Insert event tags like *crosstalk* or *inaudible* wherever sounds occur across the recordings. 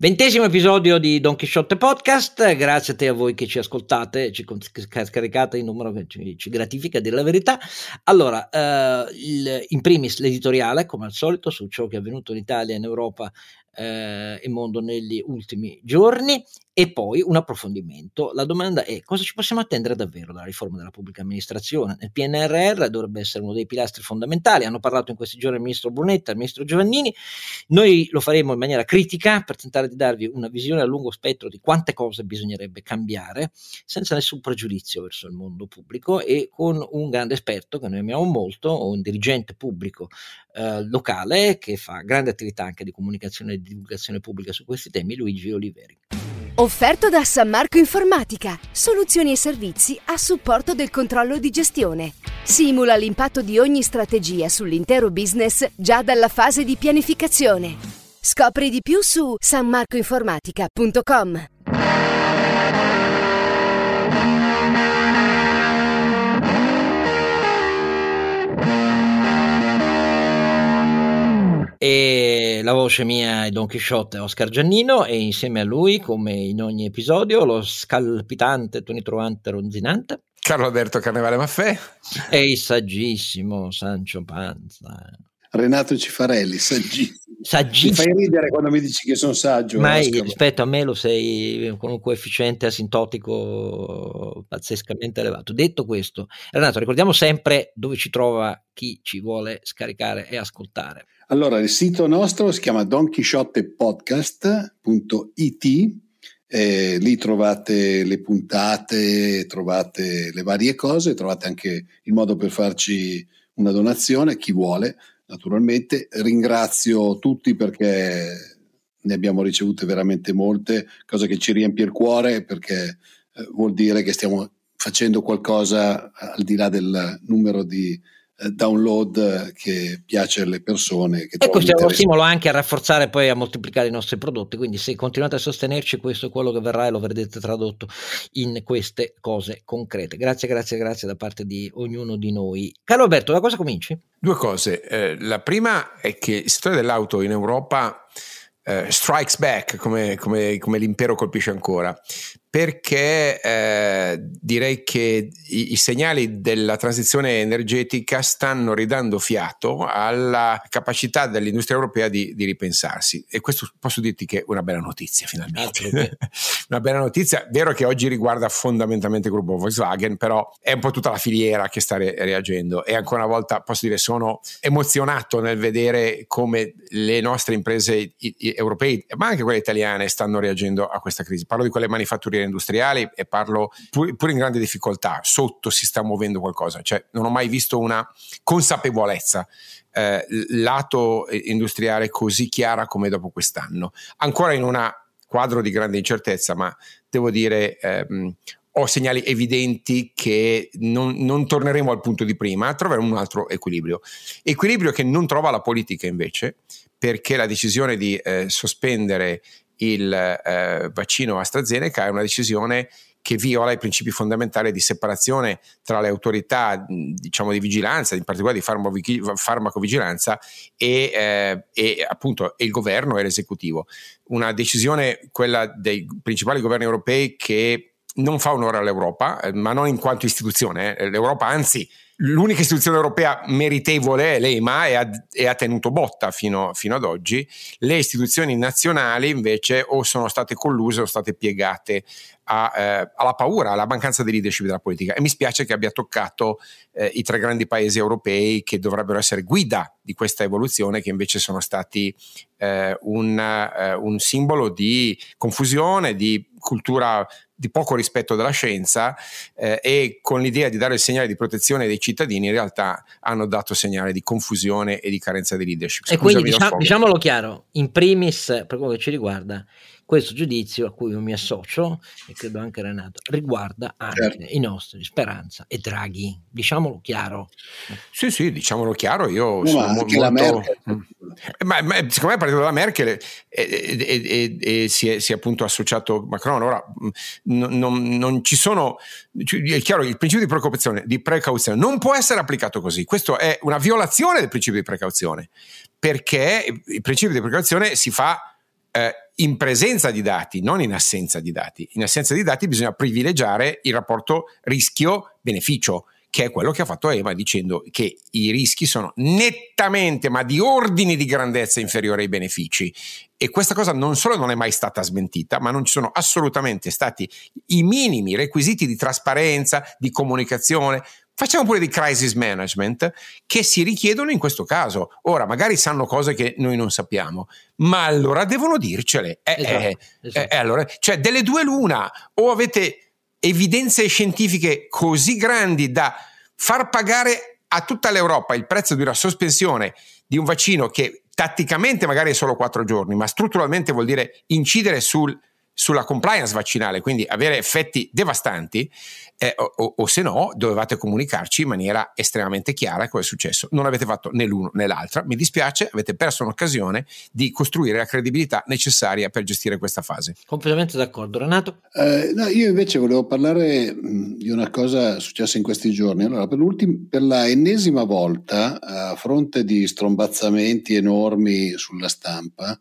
Ventesimo episodio di Don Quixote Podcast, grazie a te a voi che ci ascoltate, ci scaricate il numero che ci, ci gratifica la verità. Allora, eh, il, in primis l'editoriale, come al solito, su ciò che è avvenuto in Italia e in Europa eh, e mondo negli ultimi giorni e poi un approfondimento. La domanda è cosa ci possiamo attendere davvero dalla riforma della pubblica amministrazione? Nel PNRR dovrebbe essere uno dei pilastri fondamentali, hanno parlato in questi giorni il ministro Brunetta, il ministro Giovannini, noi lo faremo in maniera critica per tentare di darvi una visione a lungo spettro di quante cose bisognerebbe cambiare, senza nessun pregiudizio verso il mondo pubblico e con un grande esperto che noi amiamo molto, un dirigente pubblico eh, locale che fa grande attività anche di comunicazione e di divulgazione pubblica su questi temi, Luigi Oliveri. Offerto da San Marco Informatica, soluzioni e servizi a supporto del controllo di gestione. Simula l'impatto di ogni strategia sull'intero business già dalla fase di pianificazione. Scopri di più su sanmarcoinformatica.com. E la voce mia è Don Chisciotte Oscar Giannino e insieme a lui, come in ogni episodio, lo scalpitante, tonitruante, ronzinante Carlo Alberto Carnevale Maffè e il saggissimo Sancio Panza. Renato Cifarelli, saggissimo. saggissimo. Mi fai ridere quando mi dici che sono saggio. Ma rispetto a me lo sei con un coefficiente asintotico pazzescamente elevato. Detto questo, Renato, ricordiamo sempre dove ci trova chi ci vuole scaricare e ascoltare. Allora, il sito nostro si chiama donchisciottepodcast.it eh, lì trovate le puntate, trovate le varie cose, trovate anche il modo per farci una donazione, chi vuole, naturalmente. Ringrazio tutti perché ne abbiamo ricevute veramente molte, cosa che ci riempie il cuore perché eh, vuol dire che stiamo facendo qualcosa al di là del numero di download che piace alle persone. Che e questo è uno stimolo anche a rafforzare poi a moltiplicare i nostri prodotti, quindi se continuate a sostenerci questo è quello che verrà e lo vedrete tradotto in queste cose concrete. Grazie, grazie, grazie da parte di ognuno di noi. Carlo Alberto, da cosa cominci? Due cose. Eh, la prima è che il settore dell'auto in Europa eh, strikes back, come, come, come, l'impero colpisce ancora, perché eh, direi che i, i, segnali della transizione energetica stanno ridando fiato alla capacità dell'industria europea di, di ripensarsi e questo posso dirti che è una bella notizia finalmente. *laughs* una bella notizia, vero che oggi riguarda fondamentalmente il gruppo Volkswagen, però è un po' tutta la filiera che sta re- reagendo e ancora una volta posso dire sono emozionato nel vedere come le nostre imprese i, i, europee, ma anche quelle italiane, stanno reagendo a questa crisi. Parlo di quelle manifatturiere industriali e parlo pur, pur, in grande difficoltà, sotto si sta muovendo qualcosa, cioè non ho mai visto una consapevolezza eh, lato industriale così chiara come dopo quest'anno, ancora in un quadro di grande incertezza, ma devo dire ehm, ho segnali evidenti che non, non, torneremo al punto di prima, troveremo un altro equilibrio. Equilibrio che non trova la politica invece, perché la decisione di eh, sospendere il eh, vaccino AstraZeneca è una decisione che viola i principi fondamentali di separazione tra le autorità diciamo di vigilanza, in particolare di farmacovigilanza e, eh, e appunto il governo e l'esecutivo. Una decisione, quella dei principali governi europei, che non fa onore all'Europa, eh, ma non in quanto istituzione. Eh. L'Europa anzi L'unica istituzione europea meritevole è l'EMA e ha, e ha tenuto botta fino, fino, ad oggi. Le istituzioni nazionali invece o sono state colluse o state piegate a, eh, alla paura, alla mancanza di leadership della politica. E mi spiace che abbia toccato eh, i tre grandi paesi europei che dovrebbero essere guida di questa evoluzione, che invece sono stati eh, un, eh, un simbolo di confusione, di cultura di poco rispetto della scienza eh, e con l'idea di dare il segnale di protezione dei cittadini in realtà hanno dato segnale di confusione e di carenza di leadership. Scusami, e quindi diciamo, diciamolo chiaro, in primis per quello che ci riguarda, questo giudizio a cui io mi associo, e credo anche Renato, riguarda anche certo. i nostri Speranza e Draghi. Diciamolo chiaro. Sì, sì, diciamolo chiaro. Io no, sono molto. La Merkel. Mm. Ma, ma, secondo me è partito da Merkel e, e, e, e si, è, si, è, appunto associato Macron. Ora mm, non, non, non, ci sono. È chiaro, il principio di precauzione, di precauzione non può essere applicato così. Questo è una violazione del principio di precauzione perché il principio di precauzione si fa eh, in presenza di dati, non in assenza di dati. In assenza di dati bisogna privilegiare il rapporto rischio-beneficio che è quello che ha fatto EMA dicendo che i rischi sono nettamente, ma di ordini di grandezza inferiori ai benefici. E questa cosa non solo non è mai stata smentita, ma non ci sono assolutamente stati i minimi requisiti di trasparenza, di comunicazione. Facciamo pure di crisis management che si richiedono in questo caso. Ora, magari sanno cose che noi non sappiamo, ma allora devono dircele. Eh, esatto, eh, esatto. Eh, allora, cioè, delle due l'una, o avete evidenze scientifiche così grandi da far pagare a tutta l'Europa il prezzo di una sospensione di un vaccino che tatticamente magari è solo quattro giorni, ma strutturalmente vuol dire incidere sul sulla compliance vaccinale, quindi avere effetti devastanti, eh, o, o, se no dovevate comunicarci in maniera estremamente chiara cosa è successo. Non avete fatto né l'uno né l'altra, mi dispiace, avete perso un'occasione di costruire la credibilità necessaria per gestire questa fase. Completamente d'accordo, Renato? Eh, no, io invece volevo parlare mh, di una cosa successa in questi giorni. Allora, per, per la ennesima volta, a fronte di strombazzamenti enormi sulla stampa,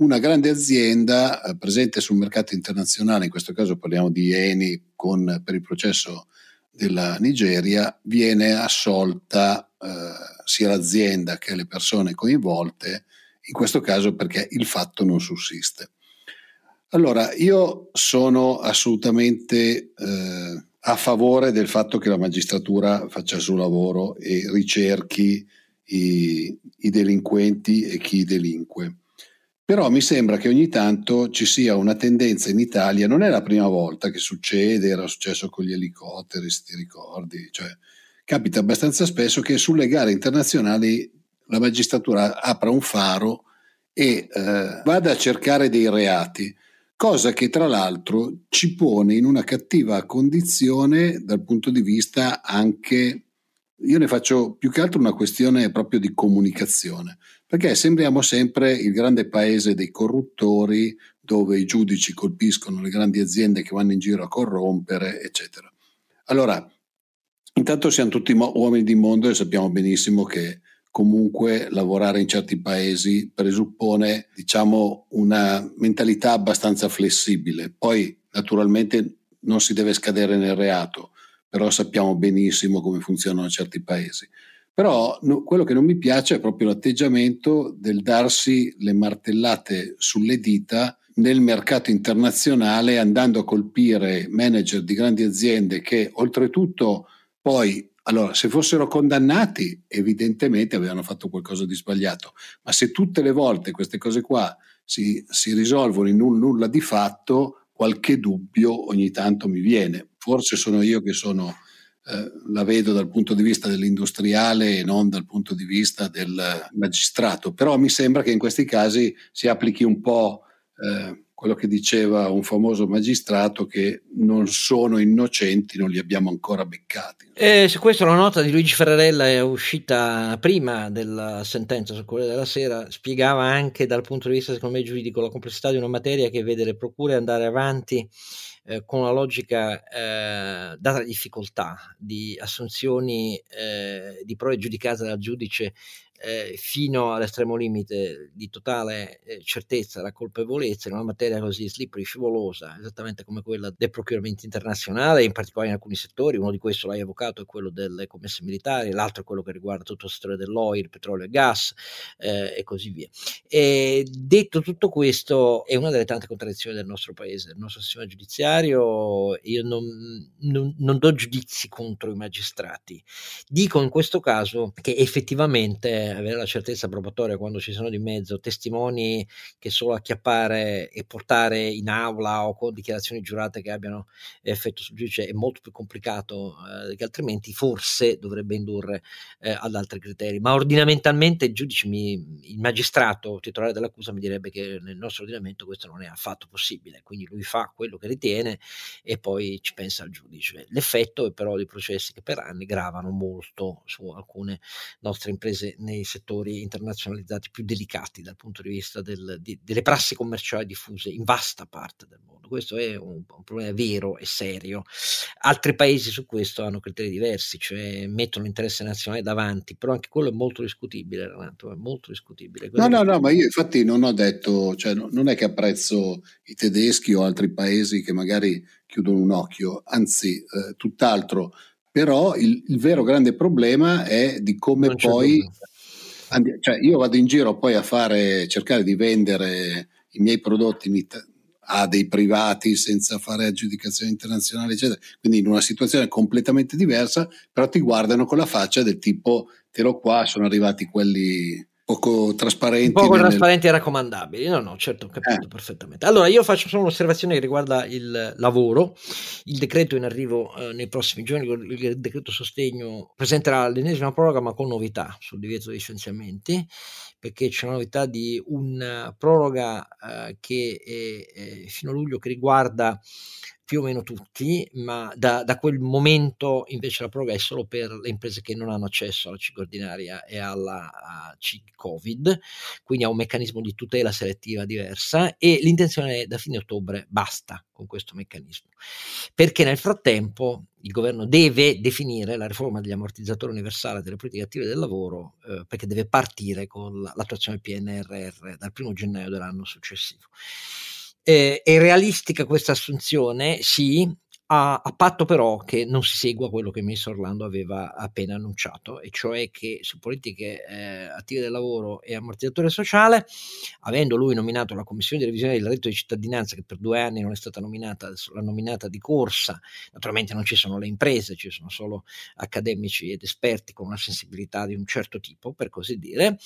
una grande azienda eh, presente sul mercato internazionale, in questo caso parliamo di Eni con, per il processo della Nigeria, viene assolta eh, sia l'azienda che le persone coinvolte, in questo caso perché il fatto non sussiste. Allora, io sono assolutamente eh, a favore del fatto che la magistratura faccia il suo lavoro e ricerchi i, i delinquenti e chi delinque. Però mi sembra che ogni tanto ci sia una tendenza in Italia, non è la prima volta che succede, era successo con gli elicotteri, se ti ricordi, cioè, capita abbastanza spesso che sulle gare internazionali la magistratura apra un faro e eh, vada a cercare dei reati, cosa che tra l'altro ci pone in una cattiva condizione dal punto di vista anche, io ne faccio più che altro una questione proprio di comunicazione perché sembriamo sempre il grande paese dei corruttori dove i giudici colpiscono le grandi aziende che vanno in giro a corrompere, eccetera. Allora, intanto siamo tutti uomini di mondo e sappiamo benissimo che comunque lavorare in certi paesi presuppone, diciamo, una mentalità abbastanza flessibile. Poi, naturalmente, non si deve scadere nel reato, però sappiamo benissimo come funzionano certi paesi. Però no, quello che non mi piace è proprio l'atteggiamento del darsi le martellate sulle dita nel mercato internazionale andando a colpire manager di grandi aziende che oltretutto poi allora, se fossero condannati, evidentemente avevano fatto qualcosa di sbagliato, ma se tutte le volte queste cose qua si, si risolvono in un nulla di fatto, qualche dubbio ogni tanto mi viene. Forse sono io che sono eh, la vedo dal punto di vista dell'industriale e non dal punto di vista del magistrato, però mi sembra che in questi casi si applichi un po' eh, quello che diceva un famoso magistrato che non sono innocenti, non li abbiamo ancora beccati. E su questo la nota di Luigi Ferrarella è uscita prima della sentenza sul Corriere della Sera, spiegava anche dal punto di vista secondo me giuridico la complessità di una materia che vede le procure andare avanti eh, con una logica, eh, data la difficoltà di assunzioni eh, di prove giudicate dal giudice eh, fino all'estremo limite di totale eh, certezza della colpevolezza in una materia così slippery, scivolosa, esattamente come quella del procuramento internazionale, in particolare in alcuni settori, uno di questi l'hai evocato è quello delle commesse militari, l'altro è quello che riguarda tutto il settore dell'oil, petrolio e gas eh, e così via. E detto tutto questo, è una delle tante contraddizioni del nostro paese, del nostro sistema giudiziario, io non, non, non do giudizi contro i magistrati, dico in questo caso che effettivamente avere la certezza probatoria quando ci sono di mezzo testimoni che solo acchiappare e portare in aula o con dichiarazioni giurate che abbiano effetto sul giudice è molto più complicato eh, che altrimenti forse dovrebbe indurre eh, ad altri criteri. Ma ordinamentalmente il giudice, mi, il magistrato titolare dell'accusa mi direbbe che nel nostro ordinamento questo non è affatto possibile, quindi lui fa quello che ritiene e poi ci pensa il giudice. L'effetto è però di processi che per anni gravano molto su alcune nostre imprese nei nei settori internazionalizzati più delicati dal punto di vista del, di, delle prassi commerciali diffuse in vasta parte del mondo. questo è un, un, problema vero e serio. Altri paesi su questo hanno criteri diversi, cioè mettono l'interesse nazionale davanti, però anche quello è molto discutibile, Renato, è molto discutibile. Quello no, no, no, ma io infatti non ho detto, cioè non è che apprezzo i tedeschi o altri paesi che magari chiudono un occhio, anzi eh, tutt'altro, però il, il, vero grande problema è di come poi... Andi, cioè io vado in giro poi a fare, cercare di vendere i miei prodotti Italia a dei privati senza fare aggiudicazioni internazionali, eccetera. Quindi in una situazione completamente diversa, però ti guardano con la faccia del tipo te lo qua, sono arrivati quelli poco trasparenti. Poco nel... trasparenti e raccomandabili. No, no, certo, ho capito eh. perfettamente. Allora, io faccio solo un'osservazione che riguarda il lavoro. Il decreto in arrivo eh, nei prossimi giorni, il decreto sostegno, presenterà l'ennesima proroga, ma con novità sul divieto dei licenziamenti, perché c'è una novità di una proroga eh, che è, è fino a luglio che riguarda più o meno tutti, ma da, da, quel momento invece la proroga è solo per le imprese che non hanno accesso alla CIG ordinaria e alla CIG Covid, quindi ha un meccanismo di tutela selettiva diversa e l'intenzione è da fine ottobre basta con questo meccanismo, perché nel frattempo il governo deve definire la riforma degli ammortizzatori universali delle politiche attive del lavoro eh, perché deve partire con l'attuazione PNRR dal primo gennaio dell'anno successivo. Eh, è realistica questa assunzione? Sì, a, a, patto però che non si segua quello che il ministro Orlando aveva appena annunciato, e cioè che su politiche eh, attive del lavoro e ammortizzatore sociale, avendo lui nominato la commissione di revisione del reddito di cittadinanza, che per due anni non è stata nominata, l'ha nominata di corsa, naturalmente non ci sono le imprese, ci sono solo accademici ed esperti con una sensibilità di un certo tipo, per così dire,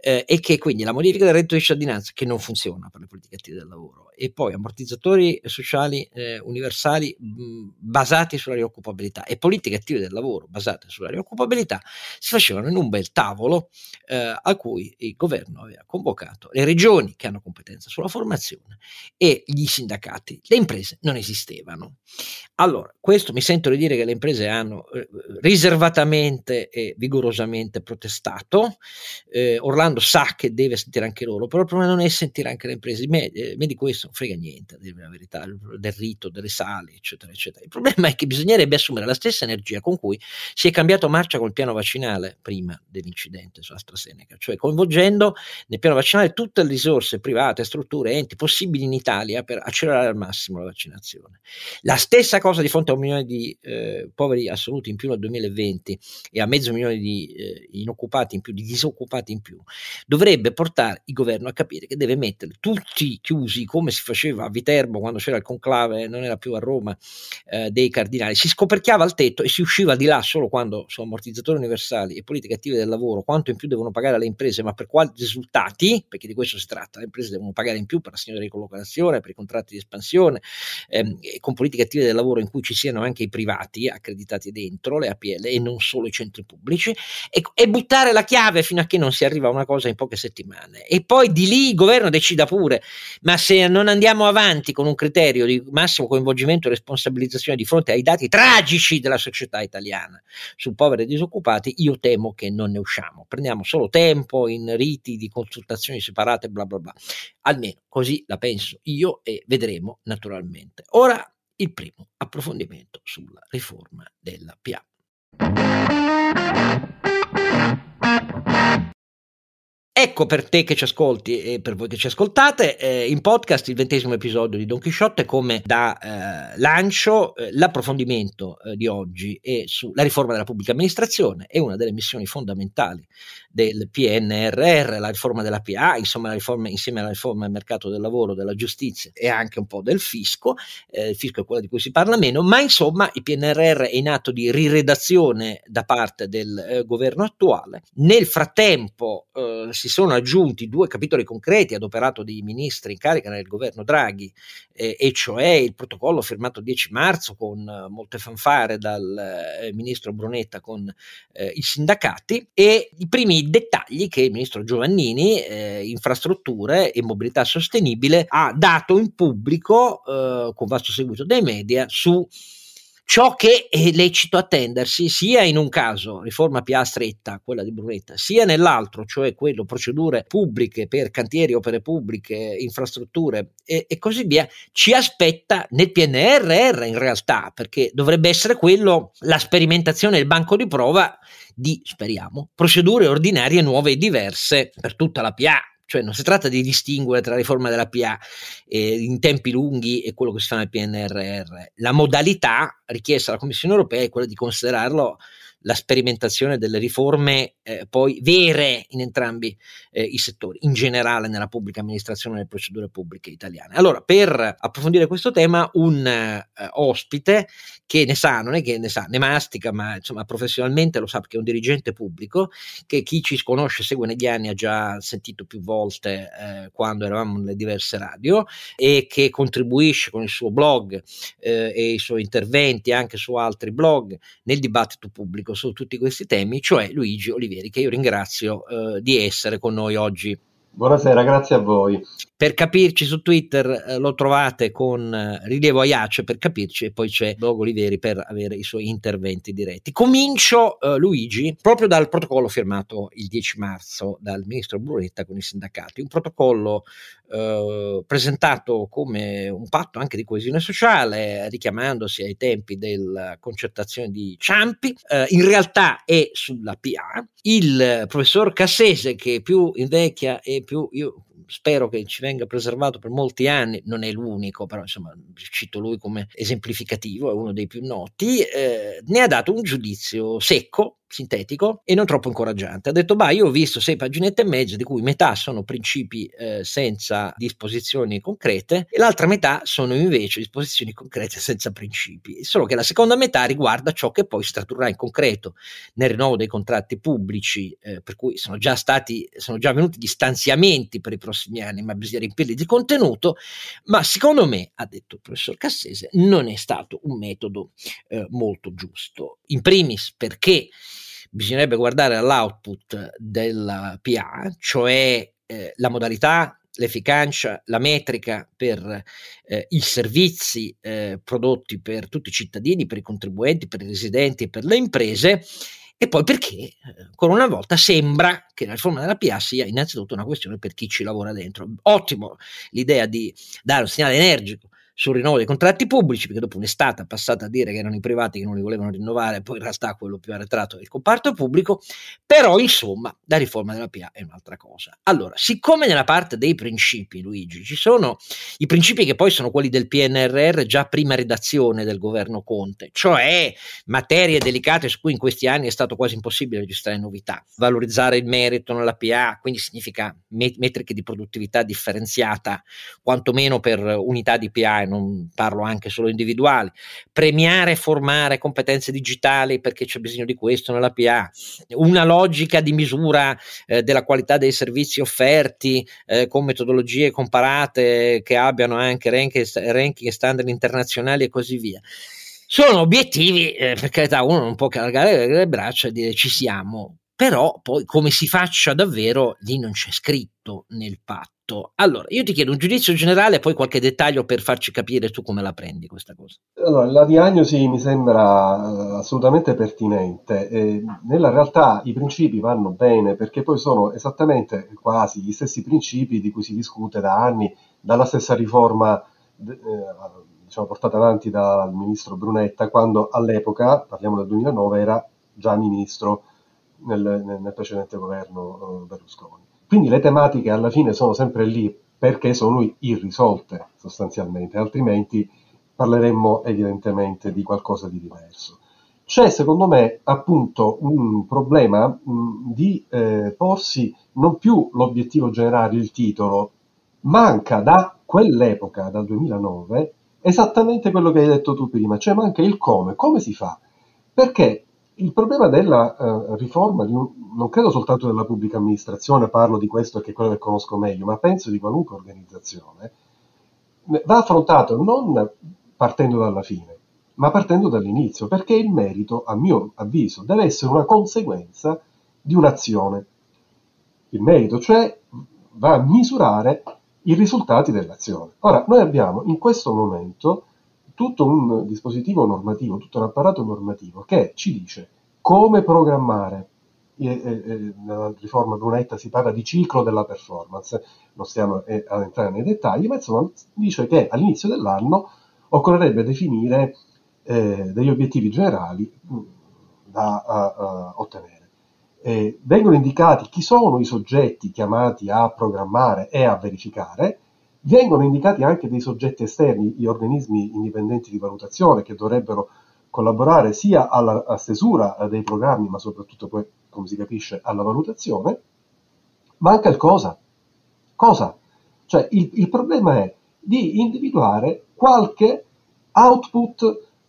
eh, e che quindi la modifica del reddito di cittadinanza, che non funziona per le politiche attive del lavoro, e poi ammortizzatori sociali eh, universali, mh, basati sulla rioccupabilità e politiche attive del lavoro basate sulla rioccupabilità si facevano in un bel tavolo eh, a cui il governo aveva convocato le regioni che hanno competenza sulla formazione e gli sindacati. Le imprese non esistevano. Allora, questo mi sento di dire che le imprese hanno eh, riservatamente e vigorosamente protestato. Eh, Orlando sa che deve sentire anche loro, però il problema non è sentire anche le imprese. Me, eh, me di questo non frega niente, a dire la verità, del rito, delle sali, eccetera, eccetera eccetera. Il problema è che bisognerebbe assumere la stessa energia con cui si è cambiato marcia col piano vaccinale prima dell'incidente su AstraZeneca, cioè coinvolgendo nel piano vaccinale tutte le risorse private, strutture, enti possibili in Italia per accelerare al massimo la vaccinazione. La stessa cosa di fronte a un milione di eh, poveri assoluti in più nel 2020 e a mezzo milione di eh, inoccupati in più, di disoccupati in più, dovrebbe portare il governo a capire che deve mettere tutti chiusi come si faceva a Viterbo quando c'era il conclave, non era più a Roma, eh, dei cardinali. Si scoperchiava al tetto e si usciva di là solo quando su ammortizzatori universali e politiche attive del lavoro, quanto in più devono pagare le imprese, ma per quali risultati, perché di questo si tratta, le imprese devono pagare in più per l'assegno di ricollocazione, per i contratti di espansione, ehm, con politiche attive del lavoro in cui ci siano anche i privati accreditati dentro, le APL e non solo i centri pubblici, e, e buttare la chiave fino a che non si arriva a una cosa in poche settimane. E poi di lì il governo decida pure, ma se non andiamo avanti con un criterio di massimo coinvolgimento e responsabilità, stabilizzazione di fronte ai dati tragici della società italiana su poveri e disoccupati, io temo che non ne usciamo. Prendiamo solo tempo in riti di consultazioni separate, bla bla bla. Almeno così la penso io e vedremo naturalmente. Ora il primo approfondimento sulla riforma della PA. Ecco per te che ci ascolti e per voi che ci ascoltate, eh, in podcast il ventesimo episodio di Don Chisciotte come da eh, lancio eh, l'approfondimento eh, di oggi sulla riforma della pubblica amministrazione, è una delle missioni fondamentali del PNRR, la riforma della PA, insomma la riforma, insieme alla riforma del mercato del lavoro, della giustizia e anche un po' del fisco, eh, il fisco è quello di cui si parla meno, ma insomma il PNRR è in atto di riredazione da parte del eh, governo attuale. Nel frattempo si sono aggiunti due capitoli concreti ad operato dei ministri in carica nel governo Draghi, eh, e cioè il protocollo firmato il 10 marzo con eh, molte fanfare dal eh, ministro Brunetta con eh, i sindacati e i primi dettagli che il ministro Giovannini, eh, infrastrutture e mobilità sostenibile, ha dato in pubblico con vasto seguito dai media su ciò che è lecito attendersi sia in un caso, riforma PA stretta, quella di Brunetta, sia nell'altro, cioè quello procedure pubbliche per cantieri, opere pubbliche, infrastrutture e, e così via, ci aspetta nel PNRR in realtà, perché dovrebbe essere quello la sperimentazione, il banco di prova di, speriamo, procedure ordinarie nuove e diverse per tutta la PA, cioè non si tratta di distinguere tra riforma della PA eh, in tempi lunghi e quello che si fa nel PNRR. La modalità richiesta dalla Commissione europea è quella di considerarlo la sperimentazione delle riforme eh, poi vere in entrambi eh, i settori, in generale nella pubblica amministrazione e nelle procedure pubbliche italiane. Allora, per approfondire questo tema, un eh, ospite che ne sa, non è che ne sa, ne mastica, ma insomma professionalmente lo sa perché è un dirigente pubblico, che chi ci conosce, segue negli anni, ha già sentito più volte eh, quando eravamo nelle diverse radio e che contribuisce con il suo blog eh, e i suoi interventi anche su altri blog nel dibattito pubblico pubblico su tutti questi temi, cioè Luigi Olivieri, che io ringrazio eh, di essere con noi oggi. Buonasera, grazie a voi. Per capirci su Twitter eh, lo trovate con eh, rilievo Aiace per capirci e poi c'è Dogo Oliveri per avere i suoi interventi diretti. Comincio eh, Luigi proprio dal protocollo firmato il 10 marzo dal ministro Brunetta con i sindacati, un protocollo eh, presentato come un patto anche di coesione sociale, richiamandosi ai tempi della concertazione di Ciampi. Eh, in realtà è sulla PA. Il professor Cassese, che più invecchia e più io spero che ci venga preservato per molti anni, non è l'unico, però insomma cito lui come esemplificativo, è uno dei più noti, eh, ne ha dato un giudizio secco, sintetico e non troppo incoraggiante. Ha detto, bah, io ho visto sei paginette e mezzo, di cui metà sono principi eh, senza disposizioni concrete e l'altra metà sono invece disposizioni concrete senza principi. Solo che la seconda metà riguarda ciò che poi si tradurrà in concreto nel rinnovo dei contratti pubblici, eh, per cui sono già stati, sono già venuti gli stanziamenti per i prossimi anni, ma bisogna riempirli di contenuto. Ma secondo me, ha detto il professor Cassese, non è stato un metodo eh, molto giusto. In primis perché bisognerebbe guardare all'output della PA, cioè eh, la modalità, l'efficacia, la metrica per eh, i servizi eh, prodotti per tutti i cittadini, per i contribuenti, per i residenti e per le imprese. E poi perché, eh, ancora una volta, sembra che la riforma della PA sia innanzitutto una questione per chi ci lavora dentro. Ottimo l'idea di dare un segnale energico sul rinnovo dei contratti pubblici, perché dopo un'estate passata a dire che erano i privati che non li volevano rinnovare, poi in realtà quello più arretrato è il comparto pubblico, però insomma la riforma della PA è un'altra cosa. Allora, siccome nella parte dei principi, Luigi, ci sono i principi che poi sono quelli del PNRR già prima redazione del governo Conte, cioè materie delicate su cui in questi anni è stato quasi impossibile registrare novità, valorizzare il merito nella PA, quindi significa metriche di produttività differenziata, quantomeno per unità di PA non parlo anche solo individuali, premiare e formare competenze digitali perché c'è bisogno di questo nella PA, una logica di misura eh, della qualità dei servizi offerti eh, con metodologie comparate che abbiano anche ranking, e standard internazionali e così via. Sono obiettivi, eh, per carità, uno non può caricare le braccia e dire ci siamo, però poi come si faccia davvero lì non c'è scritto nel patto. Allora, io ti chiedo un giudizio generale e poi qualche dettaglio per farci capire tu come la prendi questa cosa. Allora, la diagnosi mi sembra uh, assolutamente pertinente. Eh, nella realtà i principi vanno bene perché poi sono esattamente quasi gli stessi principi di cui si discute da anni, dalla stessa riforma eh, diciamo, portata avanti dal ministro Brunetta quando all'epoca, parliamo del 2009, era già ministro nel, nel precedente governo uh, Berlusconi. Quindi le tematiche alla fine sono sempre lì perché sono irrisolte sostanzialmente, altrimenti parleremmo evidentemente di qualcosa di diverso. C'è secondo me appunto un problema mh, di eh, porsi non più l'obiettivo generale, il titolo, manca da quell'epoca, dal 2009, esattamente quello che hai detto tu prima, cioè manca il come, come si fa? Perché il problema della uh, riforma, un, non credo soltanto della pubblica amministrazione, parlo di questo che è quello che conosco meglio, ma penso di qualunque organizzazione, va affrontato non partendo dalla fine, ma partendo dall'inizio, perché il merito, a mio avviso, deve essere una conseguenza di un'azione. Il merito, cioè, va a misurare i risultati dell'azione. Ora, noi abbiamo in questo momento tutto un dispositivo normativo, tutto un apparato normativo che ci dice come programmare. nella riforma Brunetta si parla di ciclo della performance, non stiamo eh, ad entrare nei dettagli, ma insomma dice che all'inizio dell'anno occorrerebbe definire eh, degli obiettivi generali mh, da uh, uh, ottenere. Eh, vengono indicati chi sono i soggetti chiamati a programmare e a verificare, vengono indicati anche dei soggetti esterni, gli organismi indipendenti di valutazione che dovrebbero collaborare sia alla stesura dei programmi, ma soprattutto poi, come si capisce, alla valutazione. Manca il cosa. Cosa? Cioè il, il problema è di individuare qualche output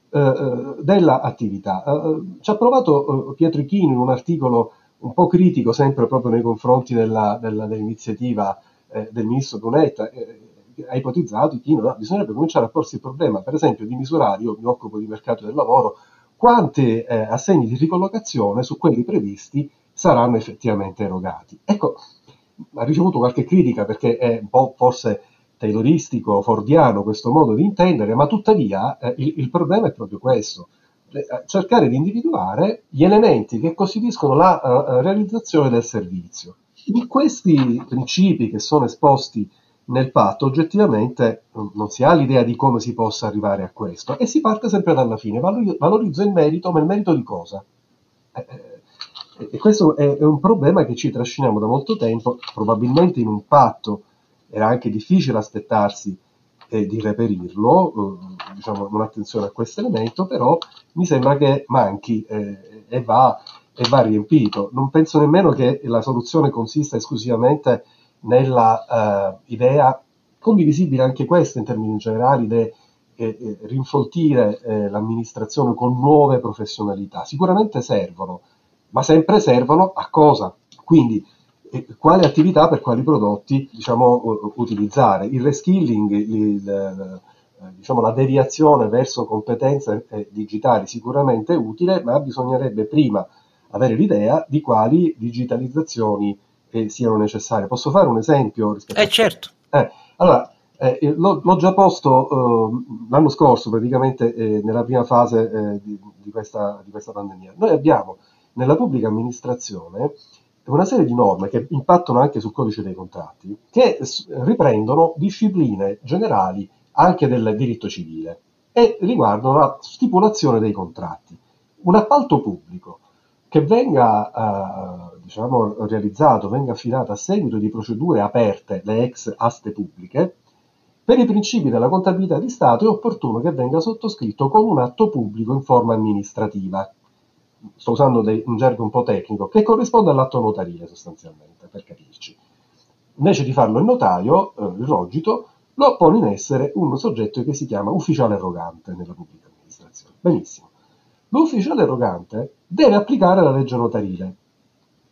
eh, eh dell'attività. Eh, ci ha provato eh, Pietro Ichini in un articolo un po' critico sempre proprio nei confronti della, della, dell'iniziativa eh, del ministro Brunetta, eh, ha ipotizzato Ichino, no, bisognerebbe cominciare a porsi il problema, per esempio, di misurare, io mi occupo di mercato del lavoro, quanti eh, assegni di ricollocazione su quelli previsti saranno effettivamente erogati. Ecco, ha ricevuto qualche critica perché è un po' forse tayloristico, fordiano questo modo di intendere, ma tuttavia eh, il, il, problema è proprio questo, eh, cercare di individuare gli elementi che costituiscono la uh, realizzazione del servizio. In questi principi che sono esposti nel patto, oggettivamente non si ha l'idea di come si possa arrivare a questo e si parte sempre dalla fine. Valorizzo il merito, ma il merito di cosa? Eh, e questo è, un problema che ci trasciniamo da molto tempo, probabilmente in un patto era anche difficile aspettarsi eh, di reperirlo, eh, diciamo un'attenzione a questo elemento, però mi sembra che manchi eh, e, va, e, va, riempito. Non penso nemmeno che la soluzione consista esclusivamente nella uh, idea, condivisibile anche questa in termini generali, di eh, eh, rinfoltire eh, l'amministrazione con nuove professionalità. Sicuramente servono, ma sempre servono a cosa? Quindi quali attività per quali prodotti diciamo, utilizzare. Il reskilling, il, il, diciamo, la deviazione verso competenze eh, digitali sicuramente è utile, ma bisognerebbe prima avere l'idea di quali digitalizzazioni eh, siano necessarie. Posso fare un esempio? Eh certo. Eh, allora, eh, l'ho, l'ho, già posto eh, l'anno scorso, praticamente eh, nella prima fase di, di, questa, di questa pandemia. Noi abbiamo nella pubblica amministrazione una serie di norme che impattano anche sul codice dei contratti, che riprendono discipline generali anche del diritto civile e riguardano la stipulazione dei contratti. Un appalto pubblico che venga eh, diciamo, realizzato, venga affidato a seguito di procedure aperte, le ex aste pubbliche, per i principi della contabilità di Stato è opportuno che venga sottoscritto con un atto pubblico in forma amministrativa, sto usando dei, un gergo un po' tecnico, che corrisponde all'atto notarile sostanzialmente, per capirci. Invece di farlo il notaio, eh, il rogito, lo pone in essere un soggetto che si chiama ufficiale erogante nella pubblica amministrazione. Benissimo. L'ufficiale erogante deve applicare la legge notarile.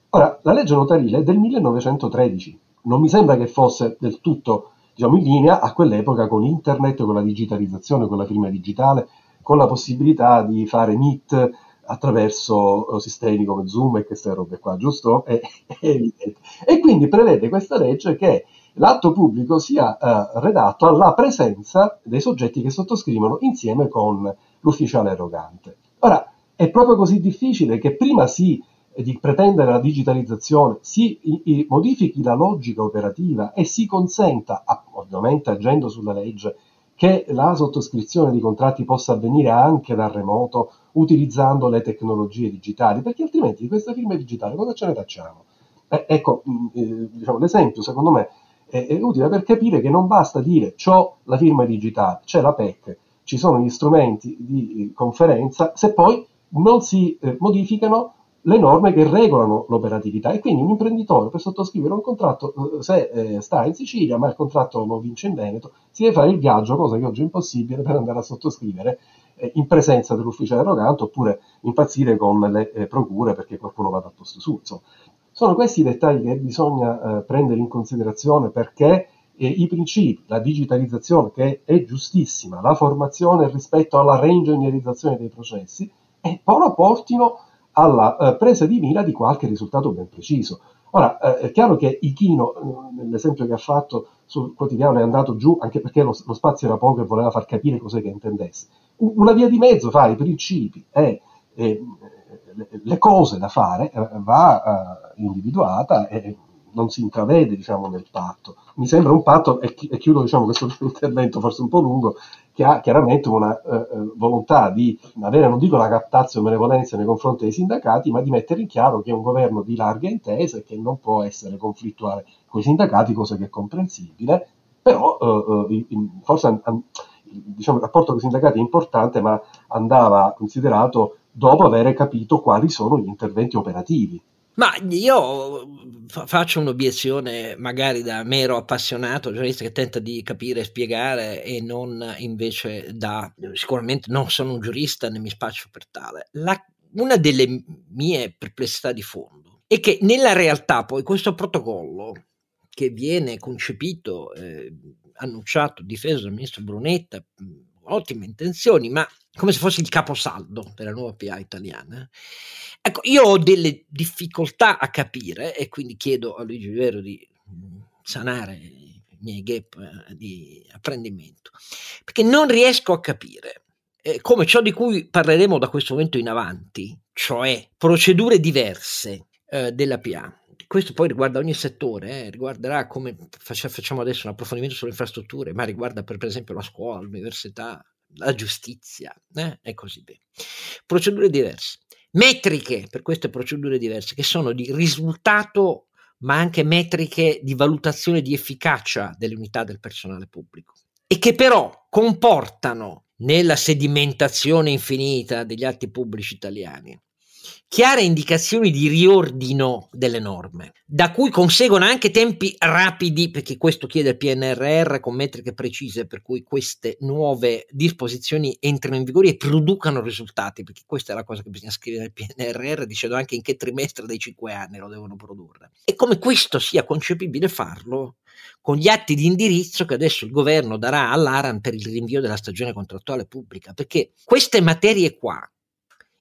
Ora, la legge notarile è del 1913, non mi sembra che fosse del tutto diciamo, in linea a quell'epoca con internet, con la digitalizzazione, con la firma digitale, con la possibilità di fare meet attraverso eh, sistemi come Zoom e queste robe qua, giusto? È, *laughs* è evidente. E quindi prevede questa legge che l'atto pubblico sia uh, redatto alla presenza dei soggetti che sottoscrivono insieme con l'ufficiale erogante. Ora, è proprio così difficile che prima si eh, di pretendere la digitalizzazione si i, i, modifichi la logica operativa e si consenta, ovviamente agendo sulla legge, che la sottoscrizione di contratti possa avvenire anche da remoto utilizzando le tecnologie digitali, perché altrimenti di questa firma digitale cosa ce ne facciamo? Eh, ecco, mm, eh, diciamo, l'esempio secondo me è, è, utile per capire che non basta dire ho la firma digitale, c'è la PEC, ci sono gli strumenti di eh, conferenza, se poi non si eh, modificano le norme che regolano l'operatività e quindi un imprenditore per sottoscrivere un contratto, eh, se eh, sta in Sicilia ma il contratto lo vince in Veneto, si deve fare il viaggio, cosa che oggi è impossibile, per andare a sottoscrivere eh, in presenza dell'ufficiale erogante oppure impazzire con le eh, procure perché qualcuno vada al posto suo. Insomma, sono questi i dettagli che bisogna prendere in considerazione perché i principi, la digitalizzazione che è giustissima, la formazione rispetto alla reingegnerizzazione dei processi, e poi portino alla eh, presa di mira di qualche risultato ben preciso. Ora, eh, è chiaro che Ichino, eh, nell'esempio che ha fatto sul quotidiano, è andato giù anche perché lo, lo spazio era poco e voleva far capire cos'è che intendesse. Una via di mezzo fa i principi e le cose da fare eh, va uh, individuata e non si intravede diciamo, nel patto. Mi sembra un patto, e, chiudo diciamo, questo *laughs* intervento forse un po' lungo, che ha chiaramente una uh, volontà di avere, non dico la captazio benevolenza nei confronti dei sindacati, ma di mettere in chiaro che è un governo di larga intesa e che non può essere conflittuale con i sindacati, cosa che è comprensibile, però uh, forse diciamo, il rapporto con i sindacati è importante, ma andava considerato dopo aver capito quali sono gli interventi operativi. Ma io faccio un'obiezione magari da mero appassionato, giornalista che tenta di capire e spiegare e non invece da... sicuramente non sono un giurista né mi spaccio per tale. La, una delle mie perplessità di fondo è che nella realtà poi questo protocollo che viene concepito, eh, annunciato, difeso dal ministro Brunetta, ottime intenzioni, ma come se fosse il caposaldo della nuova PA italiana. Ecco, io ho delle difficoltà a capire e quindi chiedo a Luigi Vero di mm, sanare i miei gap eh, di apprendimento, perché non riesco a capire eh, come ciò di cui parleremo da questo momento in avanti, cioè procedure diverse eh, della PA, questo poi riguarda ogni settore, eh, riguarderà come facciamo adesso un approfondimento sulle infrastrutture, ma riguarda per, per esempio la scuola, l'università, la giustizia eh, e così via. Procedure diverse, metriche per queste procedure diverse che sono di risultato ma anche metriche di valutazione di efficacia delle unità del personale pubblico e che però comportano nella sedimentazione infinita degli atti pubblici italiani chiare indicazioni di riordino delle norme, da cui conseguono anche tempi rapidi, perché questo chiede il PNRR con metriche precise, per cui queste nuove disposizioni entrino in vigore e producano risultati, perché questa è la cosa che bisogna scrivere nel PNRR, dicendo anche in che trimestre dei cinque anni lo devono produrre. E come questo sia concepibile farlo con gli atti di indirizzo che adesso il governo darà all'ARAN per il rinvio della stagione contrattuale pubblica, perché queste materie qua,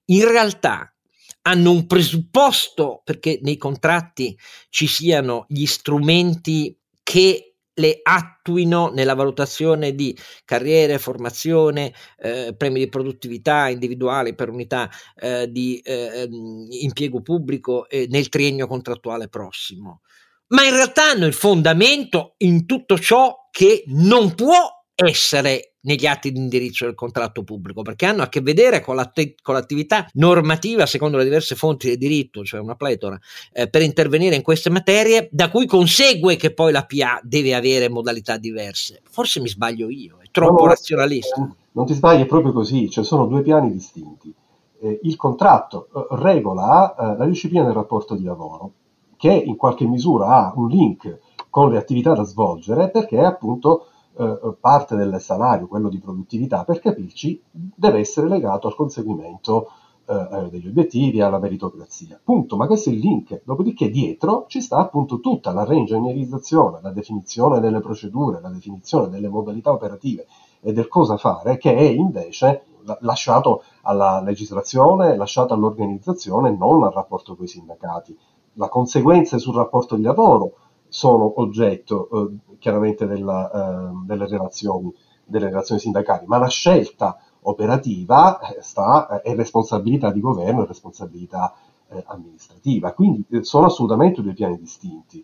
in realtà hanno un presupposto perché nei contratti ci siano gli strumenti che le attuino nella valutazione di carriere, formazione, eh, premi di produttività individuali per unità eh, di eh, ehm, impiego pubblico nel triennio contrattuale prossimo. Ma in realtà hanno il fondamento in tutto ciò che non può essere negli atti di indirizzo del contratto pubblico, perché hanno a che vedere con, con l'attività normativa secondo le diverse fonti del diritto, cioè una pletora, eh, per intervenire in queste materie, da cui consegue che poi la PA deve avere modalità diverse. Forse mi sbaglio io, è troppo no, razionalista. Non ti sbagli, è proprio così, cioè sono due piani distinti. Eh, il contratto eh, regola eh, la disciplina del rapporto di lavoro, che in qualche misura ha un link con le attività da svolgere, perché appunto eh, parte del salario, quello di produttività, per capirci, deve essere legato al conseguimento eh, eh, degli obiettivi, alla meritocrazia. Punto, ma questo è il link. Dopodiché dietro ci sta appunto tutta la reingegnerizzazione, la definizione delle procedure, la definizione delle modalità operative e del cosa fare, che è invece lasciato alla legislazione, lasciato all'organizzazione, non al rapporto con i sindacati. La conseguenza sul rapporto di lavoro sono oggetto eh, chiaramente della, eh, delle, relazioni, delle, relazioni, sindacali, ma la scelta operativa eh, sta, eh, è responsabilità di governo e responsabilità eh, amministrativa, quindi sono assolutamente due piani distinti.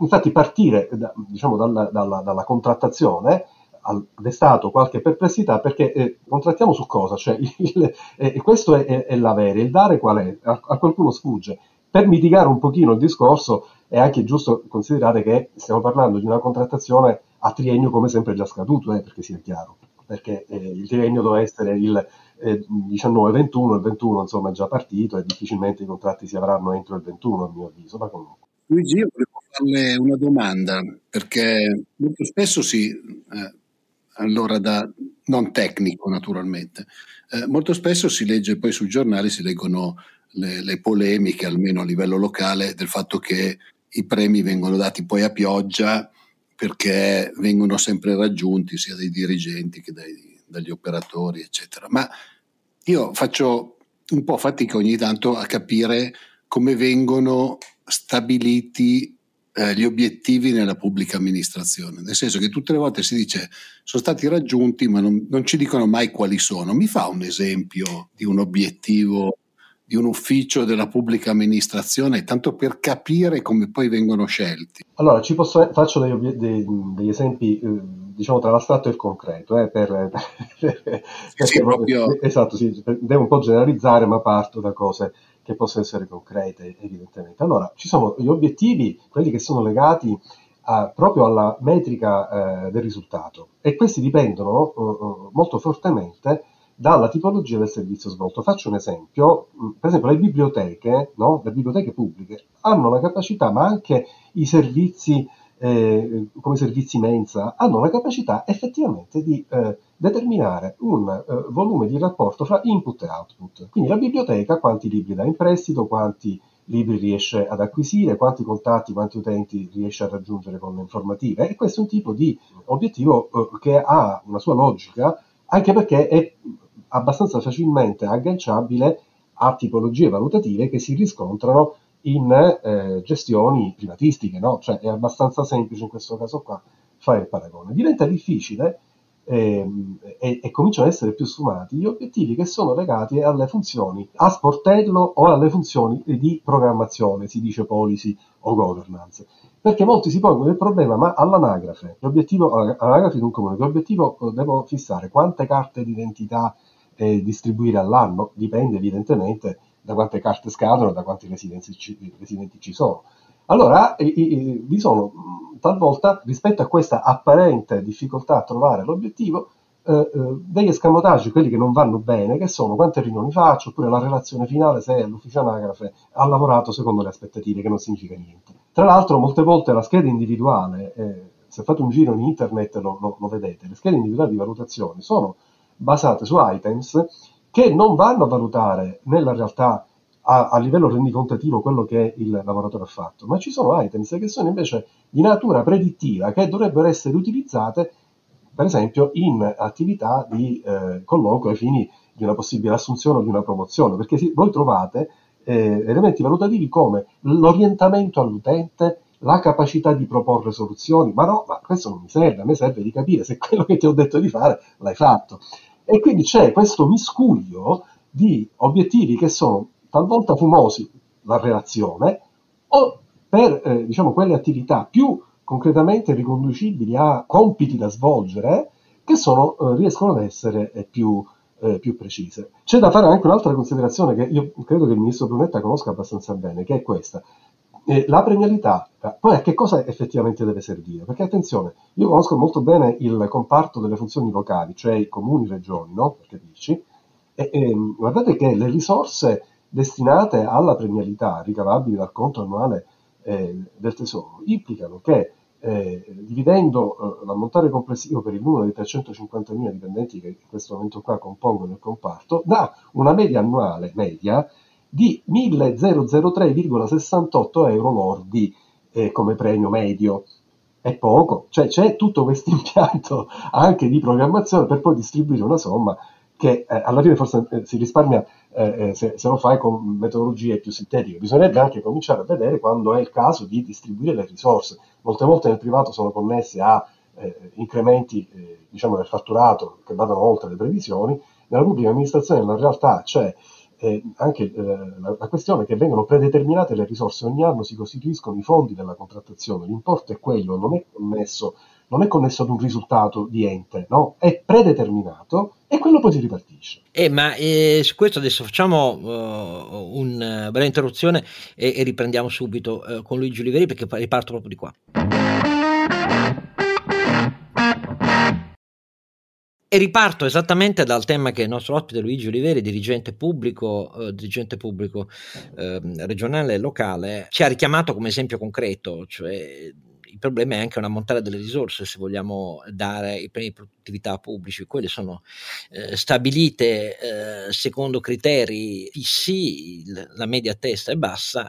infatti partire da, diciamo, dalla, dalla, dalla contrattazione ha destato qualche perplessità perché eh, contrattiamo su cosa? Cioè, il, eh, questo è, è, è, l'avere, il dare qual è? A, a, qualcuno sfugge. Per mitigare un pochino il discorso è anche giusto considerare che stiamo parlando di una contrattazione a triennio come sempre già scaduto, eh, perché sia chiaro, perché eh, il triennio doveva essere il eh, 19-21, il 21 insomma è già partito e difficilmente i contratti si avranno entro il 21 a mio avviso, ma comunque. Luigi, io volevo farle una domanda, perché molto spesso si, eh, allora da non tecnico naturalmente, eh, molto spesso si legge poi sui giornali, si leggono le, le, polemiche, almeno a livello locale, del fatto che i premi vengono dati poi a pioggia perché vengono sempre raggiunti sia dai dirigenti che dai, dagli operatori, eccetera. Ma io faccio un po' fatica ogni tanto a capire come vengono stabiliti eh, gli obiettivi nella pubblica amministrazione, nel senso che tutte le volte si dice sono stati raggiunti ma non, non ci dicono mai quali sono. Mi fa un esempio di un obiettivo di un ufficio della pubblica amministrazione, tanto per capire come poi vengono scelti? Allora, ci posso, faccio degli, dei, degli esempi, eh, diciamo, tra l'astratto e il concreto, eh, per, *laughs* per, sì, proprio... Esatto, sì, devo un po' generalizzare, ma parto da cose che possono essere concrete, evidentemente. Allora, ci sono gli obiettivi, quelli che sono legati a, proprio alla metrica eh, del risultato, e questi dipendono eh, molto fortemente dalla tipologia del servizio svolto. Faccio un esempio, mm, per esempio le biblioteche, no? le biblioteche pubbliche hanno la capacità, ma anche i servizi eh, come servizi mensa, hanno la capacità effettivamente di eh, determinare un eh, volume di rapporto fra input e output. Quindi la biblioteca quanti libri dà in prestito, quanti libri riesce ad acquisire, quanti contatti, quanti utenti riesce a raggiungere con le informative e questo è un tipo di obiettivo eh, che ha una sua logica anche perché è abbastanza facilmente agganciabile a tipologie valutative che si riscontrano in eh, gestioni privatistiche, no? Cioè è abbastanza semplice in questo caso qua fare il paragone. Diventa difficile ehm, e, e, cominciano ad essere più sfumati gli obiettivi che sono legati alle funzioni a sportello o alle funzioni di programmazione, si dice policy o governance. Perché molti si pongono il problema, ma all'anagrafe, l'obiettivo, all'anagrafe di un comune, che obiettivo devo fissare? Quante carte d'identità eh, distribuire all'anno? Dipende evidentemente da quante carte scadono, da quanti residenti ci, residenti ci sono. Allora, eh, eh, vi sono talvolta, rispetto a questa apparente difficoltà a trovare l'obiettivo, eh, eh, degli escamotage, quelli che non vanno bene, che sono quante riunioni faccio, oppure la relazione finale se l'ufficio anagrafe ha lavorato secondo le aspettative, che non significa niente. Tra l'altro, molte volte la scheda individuale, eh, se fate un giro in internet lo, lo, lo vedete, le schede individuali di valutazione sono basate su items che non vanno a valutare nella realtà a, a, livello rendicontativo quello che il lavoratore ha fatto, ma ci sono items che sono invece di natura predittiva che dovrebbero essere utilizzate per esempio in attività di eh, colloquio ai fini di una possibile assunzione o di una promozione, perché voi trovate eh, elementi valutativi come l'orientamento all'utente, la capacità di proporre soluzioni, ma no, ma questo non mi serve, a me serve di capire se quello che ti ho detto di fare l'hai fatto. E quindi c'è questo miscuglio di obiettivi che sono talvolta fumosi, la relazione, o per eh, diciamo, quelle attività più concretamente riconducibili a compiti da svolgere che sono, eh, riescono ad essere eh, più, eh, più, precise. C'è da fare anche un'altra considerazione che io credo che il ministro Brunetta conosca abbastanza bene, che è questa. Eh, la premialità, poi a che cosa effettivamente deve servire? Perché attenzione, io conosco molto bene il comparto delle funzioni locali, cioè i comuni, regioni, no? Per capirci, e, e guardate che le risorse destinate alla premialità ricavabili dal conto annuale eh, del Tesoro implicano che eh, dividendo eh, l'ammontare complessivo per il numero di 350.000 dipendenti che in questo momento qua compongono il comparto, dà una media annuale media di 1.003,68 euro lordi eh, come premio medio. È poco, cioè c'è tutto questo *laughs* impianto anche di programmazione per poi distribuire una somma che eh, alla fine forse eh, si risparmia eh, eh, se, se, lo fai con metodologie più sintetiche. Bisognerebbe anche cominciare a vedere quando è il caso di distribuire le risorse. Molte volte nel privato sono connesse a eh, incrementi eh, diciamo del fatturato che vadano oltre le previsioni, nella pubblica amministrazione in realtà c'è eh, anche eh, la, la, questione che vengono predeterminate le risorse, ogni anno si costituiscono i fondi della contrattazione, l'importo è quello, non è connesso, non è connesso ad un risultato di ente, no? è predeterminato e quello poi si ripartisce. Eh, ma eh, su questo adesso facciamo uh, una breve interruzione e, e riprendiamo subito uh, con Luigi Oliveri perché riparto proprio di qua. E riparto esattamente dal tema che il nostro ospite Luigi Oliveri, dirigente pubblico, eh, dirigente pubblico eh, regionale e locale, ci ha richiamato come esempio concreto, cioè il problema è anche un ammontare delle risorse se vogliamo dare i premi di produttività pubblici, quelle sono eh, stabilite eh, secondo criteri fissi, la media testa è bassa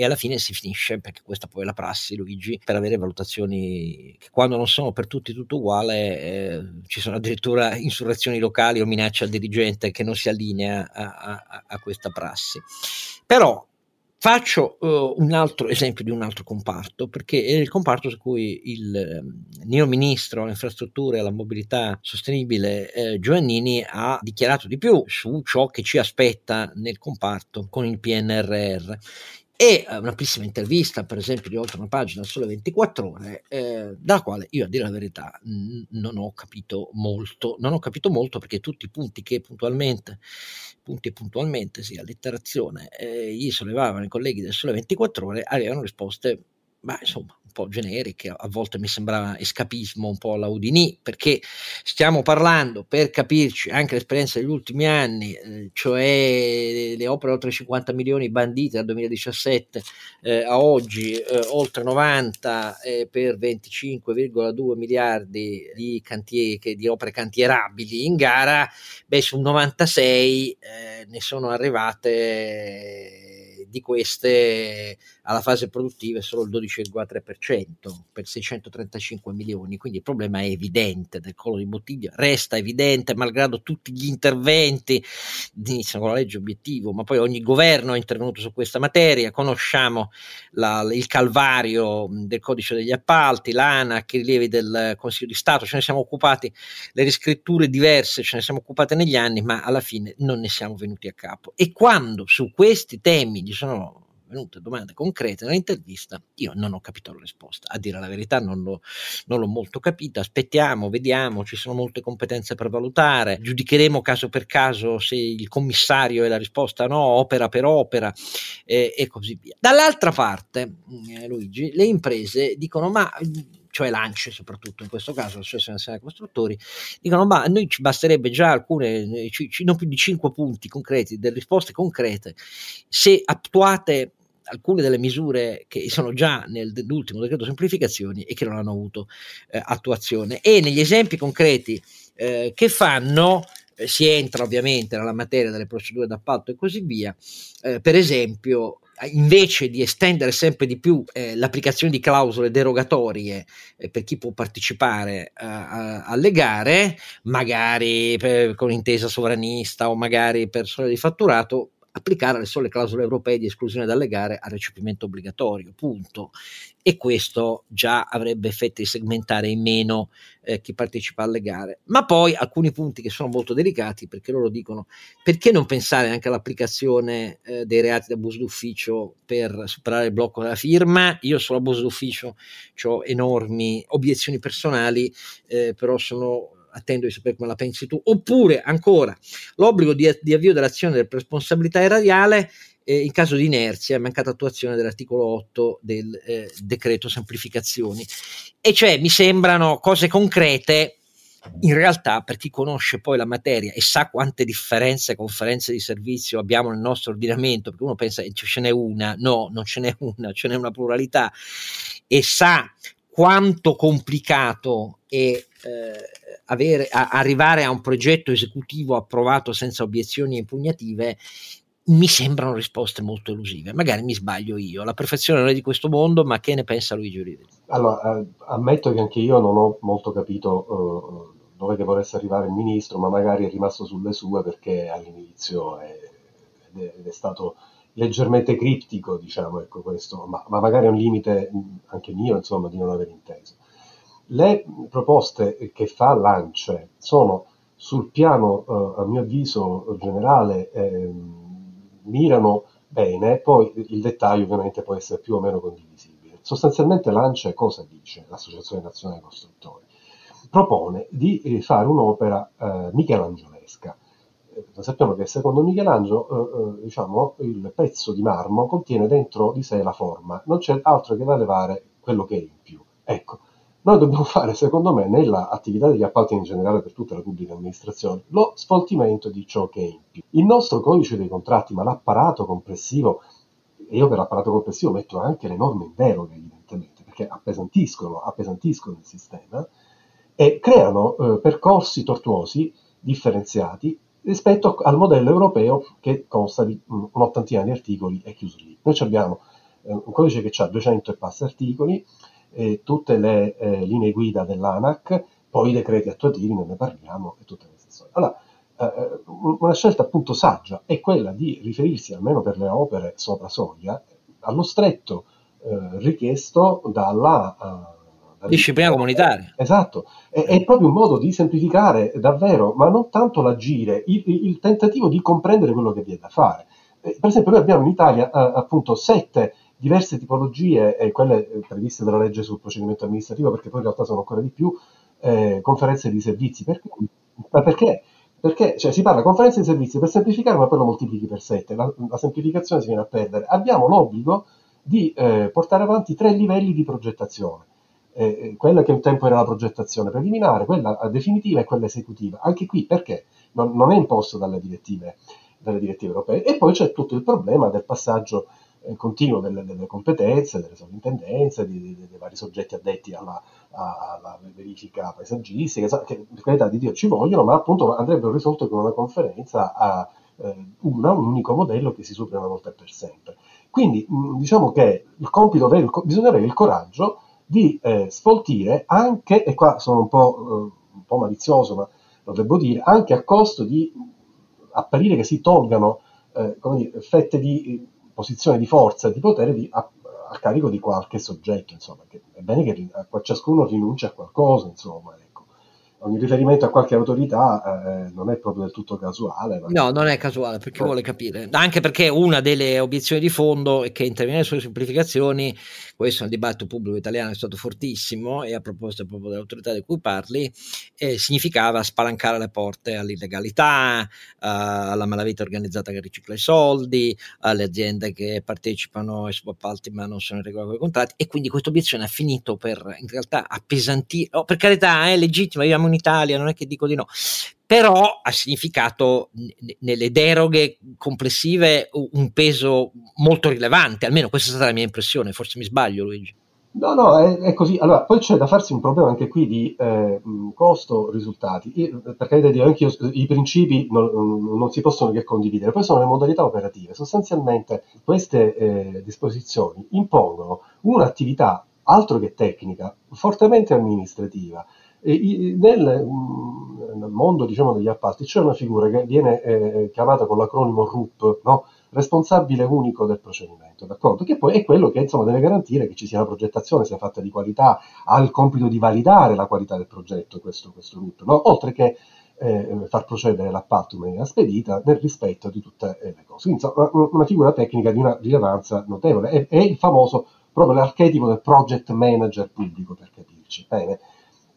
e alla fine si finisce, perché questa poi è la prassi, Luigi, per avere valutazioni che quando non sono per tutti tutto uguale, eh, ci sono addirittura insurrezioni locali o minacce al dirigente che non si allinea a, a, a questa prassi. Però Faccio uh, un altro esempio di un altro comparto, perché è il comparto su cui il eh, neo ministro alle infrastrutture e alla mobilità sostenibile eh, Giovannini ha dichiarato di più su ciò che ci aspetta nel comparto con il PNRR e eh, un'amplissima intervista, per esempio, di oltre una pagina sole 24 ore, eh, dalla quale io a dire la verità n- non ho capito molto, non ho capito molto perché tutti i punti che puntualmente, punti puntualmente, sì, allitterazione, eh, gli sollevavano i colleghi del sole 24 ore, avevano risposte, ma insomma, un po' generiche, a volte mi sembrava escapismo un po' alla Udini, perché stiamo parlando, per capirci, anche l'esperienza degli ultimi anni, eh, cioè le opere oltre 50 milioni bandite dal 2017 eh, a oggi, eh, oltre 90 eh, per 25,2 miliardi di, cantieri, di opere cantierabili in gara, beh su 96 eh, ne sono arrivate di queste alla fase produttiva è solo il 12,3% per 635 milioni, quindi il problema è evidente del collo di bottiglia, resta evidente malgrado tutti gli interventi, iniziano con la legge obiettivo, ma poi ogni governo è intervenuto su questa materia, conosciamo la, il calvario del codice degli appalti, l'ANAC, i rilievi del Consiglio di Stato, ce ne siamo occupati, le riscritture diverse ce ne siamo occupate negli anni, ma alla fine non ne siamo venuti a capo. E quando su questi temi ci sono venute domande concrete nell'intervista, io non ho capito la risposta. A dire la verità non, l'ho, non l'ho molto capita. Aspettiamo, vediamo, ci sono molte competenze per valutare, giudicheremo caso per caso se il commissario è la risposta no, opera per opera eh, e così via. Dall'altra parte, eh, Luigi, le imprese dicono ma cioè l'ANCE soprattutto in questo caso, l'Associazione Nazionale Costruttori, dicono ma a noi ci basterebbe già alcune, ci, non più di 5 punti concreti, delle risposte concrete, se attuate alcune delle misure che sono già nell'ultimo decreto semplificazioni e che non hanno avuto eh, attuazione. E negli esempi concreti eh, che fanno eh, si entra ovviamente nella materia delle procedure d'appalto e così via. Eh, per esempio, invece di estendere sempre di più eh, l'applicazione di clausole derogatorie eh, per chi può partecipare alle gare, magari per, con intesa sovranista o magari per soglia di fatturato, applicare le sole clausole europee di esclusione dalle gare al recepimento obbligatorio, punto. E questo già avrebbe effetti di segmentare in meno eh, chi partecipa alle gare. Ma poi alcuni punti che sono molto delicati perché loro dicono perché non pensare anche all'applicazione eh, dei reati d'abuso d'ufficio per superare il blocco della firma. Io sull'abuso d'ufficio ho enormi obiezioni personali, eh, però sono attendo di sapere come la pensi tu, oppure ancora l'obbligo di, di avvio dell'azione del responsabilità erariale eh, in caso di inerzia e mancata attuazione dell'articolo 8 del eh, decreto semplificazioni. E cioè mi sembrano cose concrete in realtà per chi conosce poi la materia e sa quante differenze, conferenze di servizio abbiamo nel nostro ordinamento, perché uno pensa che ce n'è una, no, non ce n'è una, ce n'è una pluralità, e sa quanto complicato è eh, avere, a, arrivare a un progetto esecutivo approvato senza obiezioni impugnative mi sembrano risposte molto elusive. Magari mi sbaglio io. La perfezione non è di questo mondo, ma che ne pensa Luigi Urivelli? Allora, eh, ammetto che anche io non ho molto capito eh, dove che volesse arrivare il ministro, ma magari è rimasto sulle sue perché all'inizio è, ed è stato leggermente criptico, diciamo, ecco questo, ma, ma magari è un limite anche mio, insomma, di non aver inteso. Le proposte che fa l'ANCE sono sul piano, eh, a mio avviso generale, eh, mirano bene, poi il dettaglio ovviamente può essere più o meno condivisibile. Sostanzialmente l'ANCE cosa dice, l'Associazione Nazionale Costruttori? Propone di fare un'opera eh, michelangiolesca. Sappiamo che secondo Michelangelo eh, eh, diciamo, il pezzo di marmo contiene dentro di sé la forma, non c'è altro che da levare quello che è in più. Ecco, noi dobbiamo *laughs* fare, secondo me, nell'attività degli appalti in generale per tutta la pubblica amministrazione, lo sfoltimento di ciò che è in più. Il nostro codice dei contratti, ma l'apparato complessivo, e io per l'apparato complessivo metto anche le norme in deroga, evidentemente, perché appesantiscono, appesantiscono il sistema e creano eh, percorsi tortuosi differenziati rispetto al modello europeo che consta di un'ottantina di articoli e chiuso lì. Noi abbiamo eh, un codice che ha 200 e passa articoli, eh, tutte le eh, linee guida dell'ANAC, poi i decreti attuativi, ne parliamo, e tutte queste storie. Allora, eh, eh, una scelta appunto saggia è quella di riferirsi, almeno per le opere sopra soglia, allo stretto eh, richiesto dalla disciplina comunitaria. Esatto, è, è, proprio un modo di semplificare davvero, ma non tanto l'agire, il, il tentativo di comprendere quello che viene da fare. per esempio, noi abbiamo in Italia appunto sette diverse tipologie, eh, quelle previste dalla legge sul procedimento amministrativo, perché poi in realtà sono ancora di più, eh, conferenze di servizi. Perché? Ma perché? Perché cioè, si parla conferenze di servizi per semplificare, ma poi lo moltiplichi per 7, la, la semplificazione si viene a perdere. Abbiamo l'obbligo di eh, portare avanti tre livelli di progettazione. Eh, eh quella che un tempo era la progettazione preliminare, quella definitiva e quella esecutiva. Anche qui perché non, non è imposto dalle direttive, dalle direttive europee. E poi c'è tutto il problema del passaggio eh, continuo delle, delle, competenze, delle sovrintendenze, di, di, dei vari soggetti addetti alla, alla verifica paesaggistica, che per carità di Dio ci vogliono, ma appunto andrebbero risolte con una conferenza a eh, una, un unico modello che si supera una volta per sempre. Quindi diciamo che il compito vero, bisogna avere il coraggio di eh, sfoltire anche, e qua sono un po', eh, un po' malizioso, ma lo devo dire, anche a costo di apparire che si tolgano eh, dire, fette di posizione di forza e di potere di, a, a, carico di qualche soggetto, insomma, che è bene che a, ciascuno rinunci a qualcosa, insomma. Ogni riferimento a qualche autorità eh, non è proprio del tutto casuale. No, non è casuale, perché oh. vuole capire. Anche perché una delle obiezioni di fondo è che intervenire sulle semplificazioni questo nel dibattito pubblico italiano è stato fortissimo e a proposito proprio dell'autorità di cui parli, eh, significava spalancare le porte all'illegalità, uh, alla malavita organizzata che ricicla i soldi, alle aziende che partecipano ai subappalti ma non sono in regola con i contratti e quindi questa obiezione ha finito per in realtà appesantire, oh, per carità è legittimo, viviamo in Italia, non è che dico di no, però ha significato n- nelle deroghe complessive un peso molto rilevante, almeno questa è stata la mia impressione, forse mi sbaglio Luigi. No, no, è, è così. Allora, poi c'è da farsi un problema anche qui di eh, costo-risultati. Per di Dio, anche io, i principi non, non, si possono che condividere, poi sono le modalità operative. Sostanzialmente queste eh, disposizioni impongono un'attività altro che tecnica, fortemente amministrativa, e nel, mm, nel, mondo diciamo, degli appalti c'è una figura che viene eh, chiamata con l'acronimo RUP, no? responsabile unico del procedimento, d'accordo? che poi è quello che insomma, deve garantire che ci sia una progettazione, sia fatta di qualità, ha il compito di validare la qualità del progetto, questo, questo RUP, no? oltre che eh, far procedere l'appalto in maniera spedita nel rispetto di tutte le cose. Quindi, insomma, una figura tecnica di una rilevanza notevole, è, è il famoso proprio l'archetipo del project manager pubblico, per capirci. Bene.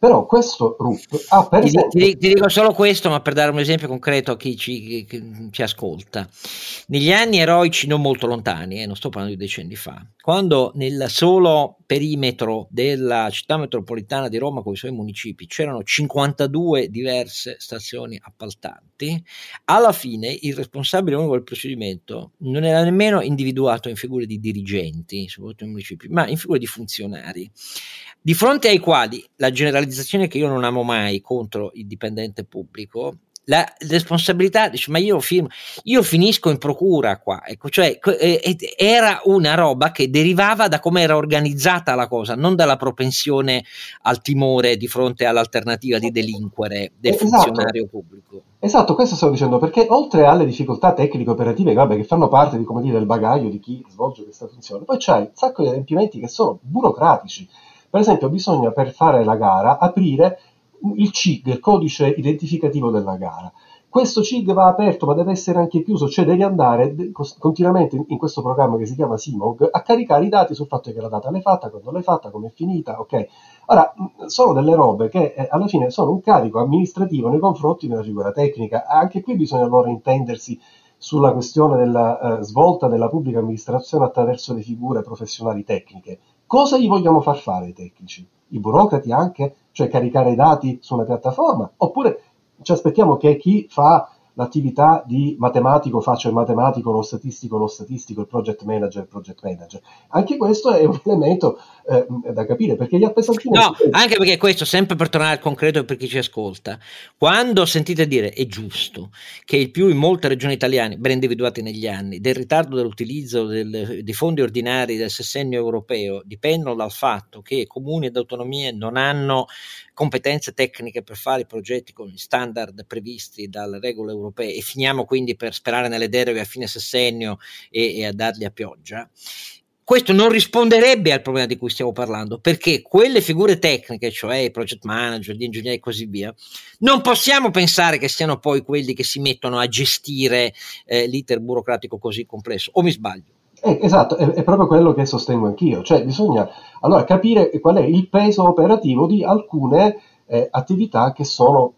Però questo RUP ha per ti, esempio... Ti, ti, dico solo questo, ma per dare un esempio concreto a chi ci, chi ci ascolta. Negli anni eroici non molto lontani, eh, non sto parlando di decenni fa, quando nel solo perimetro della città metropolitana di Roma con i suoi municipi c'erano 52 diverse stazioni appaltanti, alla fine il responsabile unico del procedimento non era nemmeno individuato in figure di dirigenti, soprattutto nei municipi, ma in figure di funzionari di fronte ai quali la generalizzazione che io non amo mai contro il dipendente pubblico la responsabilità dice ma io, firmo, io finisco in procura qua ecco cioè era una roba che derivava da come era organizzata la cosa non dalla propensione al timore di fronte all'alternativa di delinquere del esatto. funzionario pubblico esatto questo stavo dicendo perché oltre alle difficoltà tecniche operative vabbè, che fanno parte di, come dire, del bagaglio di chi svolge questa funzione poi c'hai un sacco di adempimenti che sono burocratici per esempio, bisogna per fare la gara aprire il CIG, il codice identificativo della gara. Questo CIG va aperto ma deve essere anche chiuso, cioè devi andare continuamente in questo programma che si chiama Simog a caricare i dati sul fatto che la data l'hai fatta, quando l'hai fatta, come è finita, ok? Ora, sono delle robe che eh, alla fine sono un carico amministrativo nei confronti una figura tecnica. Anche qui bisogna allora intendersi sulla questione della eh, svolta della pubblica amministrazione attraverso le figure professionali tecniche. Cosa gli vogliamo far fare ai tecnici? I burocrati anche? Cioè caricare i dati su una piattaforma? Oppure ci aspettiamo che chi fa l'attività di matematico faccio il matematico, lo statistico, lo statistico, il project manager, il project manager. Anche questo è un *laughs* elemento eh, da capire perché gli appesantini... No, anche perché questo, sempre per tornare al concreto per chi ci ascolta, quando sentite dire è giusto che il più in molte regioni italiane, ben individuate negli anni, del ritardo dell'utilizzo del, dei fondi ordinari del sessennio europeo dipendono dal fatto che comuni ed autonomie non hanno competenze tecniche per fare i progetti con gli standard previsti dalle regole europee e finiamo quindi per sperare nelle deroghe a fine sessennio e, e a darli a pioggia questo non risponderebbe al problema di cui stiamo parlando, perché quelle figure tecniche, cioè i project manager, gli ingegneri e così via, non possiamo pensare che siano poi quelli che si mettono a gestire eh, l'iter burocratico così complesso, o mi sbaglio? Eh, esatto, è, è, proprio quello che sostengo anch'io, cioè bisogna allora capire qual è il peso operativo di alcune eh, attività che sono,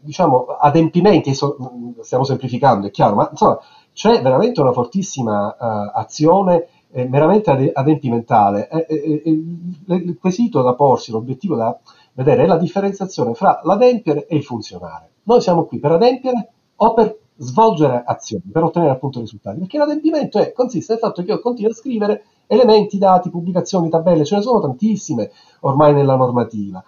diciamo, adempimenti, so, stiamo semplificando, è chiaro, ma insomma c'è veramente una fortissima uh, azione eh, meramente adempimentale. Eh, eh, il quesito da porsi, l'obiettivo da vedere è la differenziazione fra l'adempiere e il funzionare. Noi siamo qui per adempiere o per svolgere azioni, per ottenere appunto risultati, perché l'adempimento è, consiste nel fatto che io continuo a scrivere elementi, dati, pubblicazioni, tabelle, ce ne sono tantissime ormai nella normativa.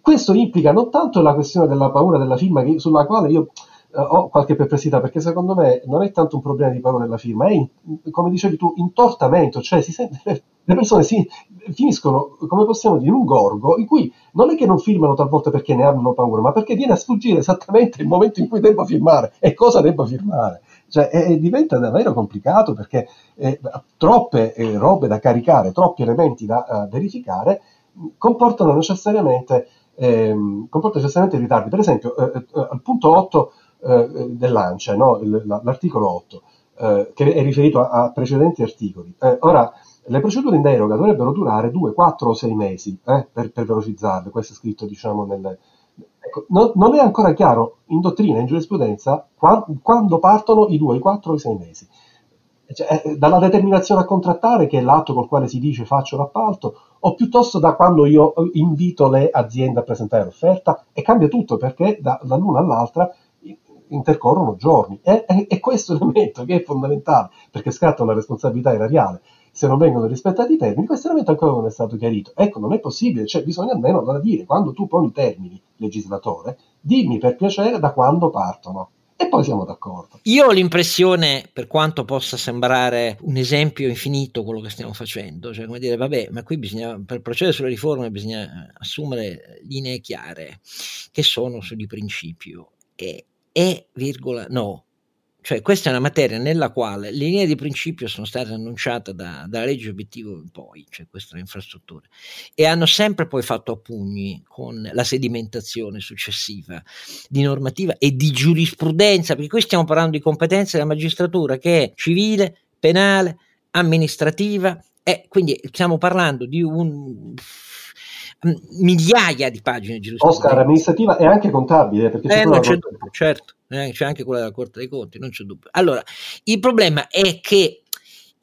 Questo implica non tanto la questione della paura della firma, che, sulla quale io ho qualche perplessità perché secondo me non è tanto un problema di paura della firma, è in, come dicevi tu, intortamento, cioè sente, *laughs* le persone si, finiscono, come possiamo dire, in un gorgo in cui non è che non firmano talvolta perché ne hanno paura, ma perché viene a sfuggire esattamente il momento in cui devo firmare e cosa devo firmare. Cioè, è, diventa davvero complicato perché eh, troppe eh, robe da caricare, troppi elementi da uh, verificare comportano necessariamente, ehm, comportano necessariamente ritardi. Per esempio, eh, eh, al punto 8 eh, dell'ANCE, no? l'articolo 8, eh, che è riferito a, a precedenti articoli. Eh, ora, le procedure in deroga dovrebbero durare 2, 4 o 6 mesi eh, per, per, velocizzarle, questo è scritto diciamo nelle... Ecco, no, non è ancora chiaro in dottrina, in giurisprudenza, qua, quando partono i 2, i 4 o i 6 mesi. Cioè, dalla determinazione a contrattare, che è l'atto col quale si dice faccio l'appalto, o piuttosto da quando io invito le aziende a presentare l'offerta, e cambia tutto perché da, dall'una all'altra intercorrono giorni. E, e, e questo *laughs* elemento che è fondamentale, perché scatta una responsabilità erariale, se non vengono rispettati i termini, questo elemento ancora non è stato chiarito. Ecco, non è possibile, cioè bisogna almeno allora dire, quando tu poni i termini, legislatore, dimmi per piacere da quando partono. E poi siamo d'accordo. Io ho l'impressione, per quanto possa sembrare un esempio infinito quello che stiamo facendo, cioè come dire, vabbè, ma qui bisogna, per procedere sulle riforme bisogna assumere linee chiare che sono sugli principi. E e, virgola, no. Cioè, questa è una materia nella quale le linee di principio sono state annunciate da, dalla legge obiettivo in poi, cioè queste infrastrutture, e hanno sempre poi fatto a pugni con la sedimentazione successiva di normativa e di giurisprudenza, perché qui stiamo parlando di competenze della magistratura che è civile, penale, amministrativa, e quindi stiamo parlando di un migliaia di pagine di giurisprudenza. Oscar, amministrativa e anche contabile. Perché eh, non c'è dubbio, certo, eh, c'è anche quella della Corte dei Conti, non c'è dubbio. Allora, il problema è che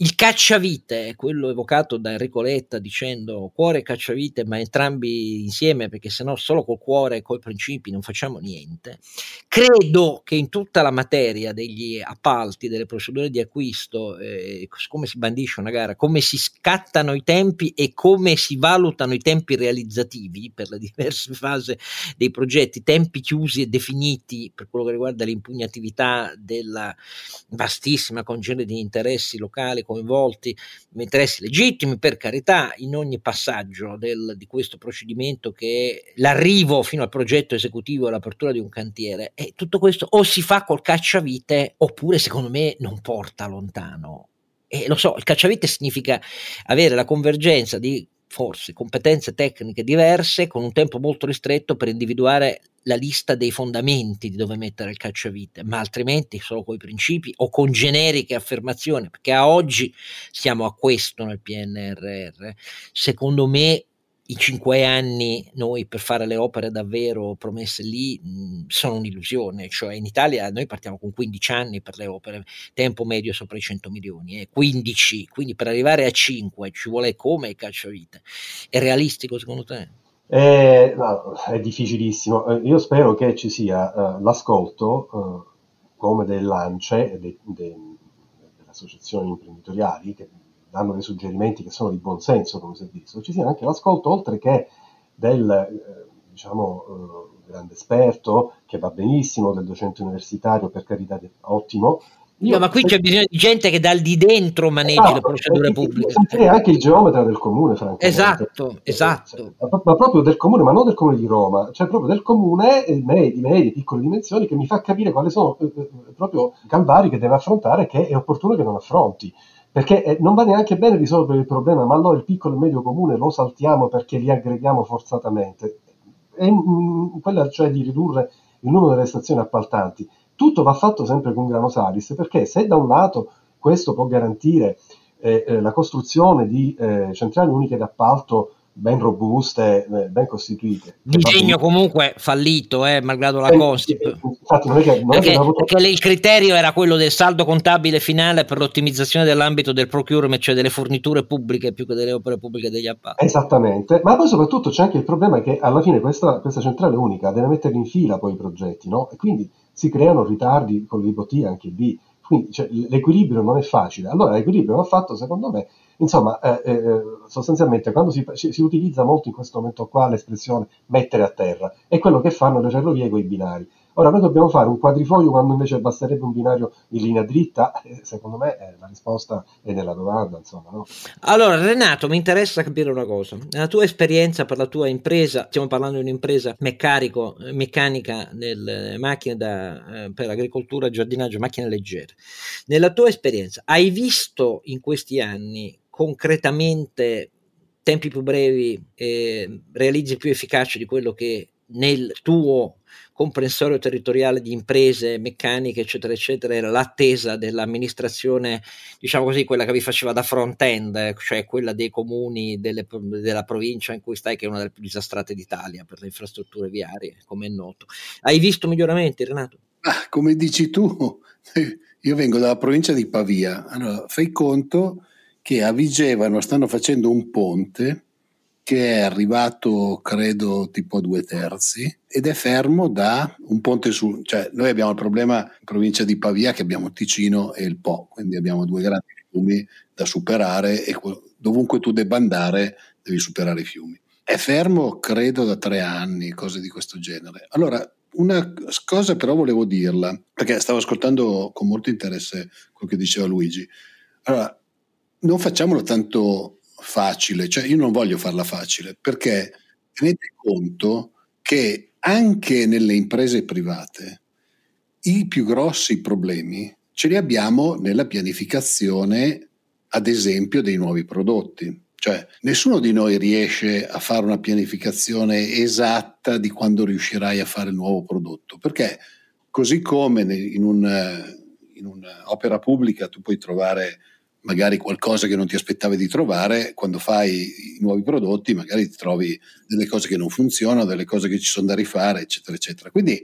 il cacciavite, quello evocato da Enrico Letta dicendo cuore e cacciavite, ma entrambi insieme, perché sennò solo col cuore e col principi non facciamo niente. Credo che in tutta la materia degli appalti, delle procedure di acquisto, eh, come si bandisce una gara, come si scattano i tempi e come si valutano i tempi realizzativi per le diverse fasi dei progetti, tempi chiusi e definiti per quello che riguarda l'impugnatività della vastissima congene di interessi locali coinvolti, interessi legittimi per carità in ogni passaggio del, di questo procedimento che è l'arrivo fino al progetto esecutivo e l'apertura di un cantiere e tutto questo o si fa col cacciavite oppure secondo me non porta lontano. E lo so, il cacciavite significa avere la convergenza di forse competenze tecniche diverse con un tempo molto ristretto per individuare la lista dei fondamenti di dove mettere il cacciavite, ma altrimenti solo con i principi o con generiche affermazioni, perché a oggi siamo a questo nel PNRR. Secondo me i cinque anni noi per fare le opere davvero promesse lì mh, sono un'illusione, cioè in Italia noi partiamo con 15 anni per le opere, tempo medio sopra i 100 milioni, eh, 15, quindi per arrivare a 5 ci vuole come cacciavite. È realistico secondo te? Eh, no, è difficilissimo. Eh, io spero che ci sia uh, l'ascolto uh, come dell'ANCE, de, de, delle associazioni imprenditoriali, che danno dei suggerimenti che sono di buon senso come servizio, ci sia anche l'ascolto oltre che del eh, diciamo, eh, grande esperto, che va benissimo, del docente universitario, per carità, ottimo, io, no, ma qui c'è bisogno di gente che dal di dentro maneggi esatto, le procedure pubbliche. E anche il geometra del comune, francamente. Esatto, esatto. Ma, ma, proprio del comune, ma non del comune di Roma, cioè proprio del comune di medie, medie, piccole dimensioni, che mi fa capire quali sono eh, eh, proprio i calvari che deve affrontare che è opportuno che non affronti. Perché eh, non va neanche bene risolvere il problema, ma allora il piccolo e medio comune lo saltiamo perché li aggreghiamo forzatamente. È mh, quella cioè di ridurre il numero delle stazioni appaltanti tutto va fatto sempre con grano salis, perché se da un lato questo può garantire eh, eh, la costruzione di eh, centrali uniche d'appalto ben robuste, eh, ben costituite. Disegno comunque fallito, eh, malgrado la Consip. Infatti non è che, non perché, avuto... perché, il criterio era quello del saldo contabile finale per l'ottimizzazione dell'ambito del procurement, cioè delle forniture pubbliche più che delle opere pubbliche degli appalti. Esattamente, ma poi soprattutto c'è anche il problema che alla fine questa, questa centrale unica deve mettere in fila poi i progetti, no? E quindi si creano ritardi con l'IPOT anche lì. Quindi cioè, l'equilibrio non è facile. Allora l'equilibrio va fatto, secondo me, insomma, eh, eh, sostanzialmente quando si, si, utilizza molto in questo momento qua l'espressione mettere a terra, è quello che fanno le ferrovie con i binari. Ora noi dobbiamo fare un quadrifoglio quando invece basterebbe un binario in linea dritta? Eh, secondo me eh, la risposta è nella domanda, insomma. No? Allora Renato, mi interessa capire una cosa. Nella tua esperienza per la tua impresa, stiamo parlando di un'impresa meccanico, meccanica nelle macchine da, eh, per agricoltura, giardinaggio, macchine leggere. Nella tua esperienza, hai visto in questi anni concretamente tempi più brevi e realizzi più efficaci di quello che nel tuo comprensorio territoriale di imprese meccaniche, eccetera, eccetera, era l'attesa dell'amministrazione, diciamo così, quella che vi faceva da front-end, cioè quella dei comuni delle, della provincia in cui stai, che è una delle più disastrate d'Italia per le infrastrutture viarie, come è noto. Hai visto miglioramenti, Renato? Ah, come dici tu, *laughs* io vengo dalla provincia di Pavia, allora fai conto che a Vigevano stanno facendo un ponte che è arrivato credo tipo a due terzi ed è fermo da un ponte su, cioè noi abbiamo il problema in provincia di Pavia che abbiamo Ticino e il Po, quindi abbiamo due grandi fiumi da superare e dovunque tu debba andare devi superare i fiumi. È fermo credo da tre anni, cose di questo genere. Allora, una cosa però volevo dirla, perché stavo ascoltando con molto interesse quello che diceva Luigi. Allora, non facciamolo tanto facile, cioè io non voglio farla facile perché tenete conto che anche nelle imprese private i più grossi problemi ce li abbiamo nella pianificazione, ad esempio, dei nuovi prodotti. Cioè, nessuno di noi riesce a fare una pianificazione esatta di quando riuscirai a fare il nuovo prodotto, perché così come in, un, in un'opera pubblica tu puoi trovare magari qualcosa che non ti aspettavi di trovare, quando fai i nuovi prodotti magari ti trovi delle cose che non funzionano, delle cose che ci sono da rifare, eccetera, eccetera. Quindi,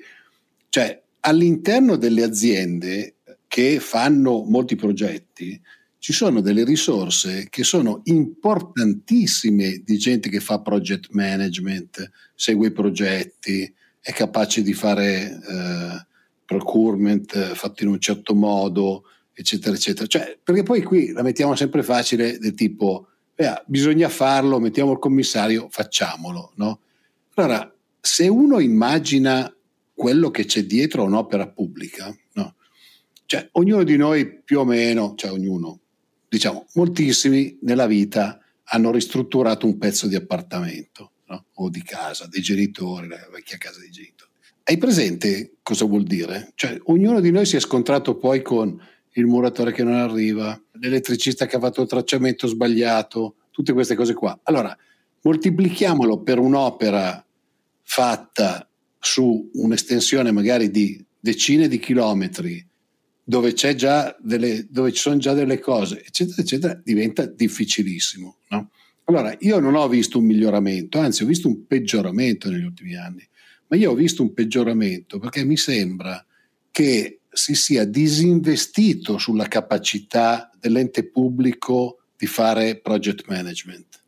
cioè, all'interno delle aziende che fanno molti progetti, ci sono delle risorse che sono importantissime di gente che fa project management, segue i progetti, è capace di fare eh, procurement eh, fatto in un certo modo, eccetera, eccetera. Cioè, perché poi qui la mettiamo sempre facile del tipo, eh, bisogna farlo, mettiamo il commissario, facciamolo, no? Allora, se uno immagina quello che c'è dietro a un'opera pubblica, no? Cioè, ognuno di noi più o meno, cioè ognuno, diciamo, moltissimi nella vita hanno ristrutturato un pezzo di appartamento no? o di casa, dei genitori, la vecchia casa dei genitori. Hai presente cosa vuol dire? Cioè, ognuno di noi si è scontrato poi con il muratore che non arriva, l'elettricista che ha fatto il tracciamento sbagliato, tutte queste cose qua. Allora, moltiplichiamolo per un'opera fatta su un'estensione magari di decine di chilometri, dove, delle, dove ci sono già delle cose, eccetera, eccetera, diventa difficilissimo. No? Allora, io non ho visto un miglioramento, anzi ho visto un peggioramento negli ultimi anni, ma io ho visto un peggioramento perché mi sembra che si sia disinvestito sulla capacità dell'ente pubblico di fare project management,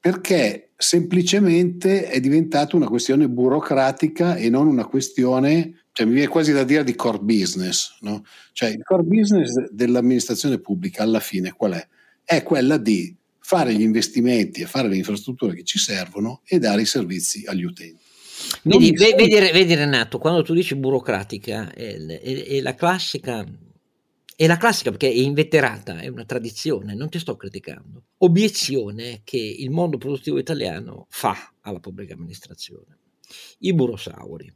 perché semplicemente è diventata una questione burocratica e non una questione cioè, mi viene quasi da dire di core business, no? Cioè il core business dell'amministrazione pubblica alla fine qual è? È quella di fare gli investimenti e fare le infrastrutture che ci servono e dare i servizi agli utenti. Vedi, vedi, vedi, Renato, quando tu dici burocratica, è, è, è, la classica, è la classica perché è inveterata, è una tradizione, non ti sto criticando. Obiezione che il mondo produttivo italiano fa alla pubblica amministrazione. I burosauri.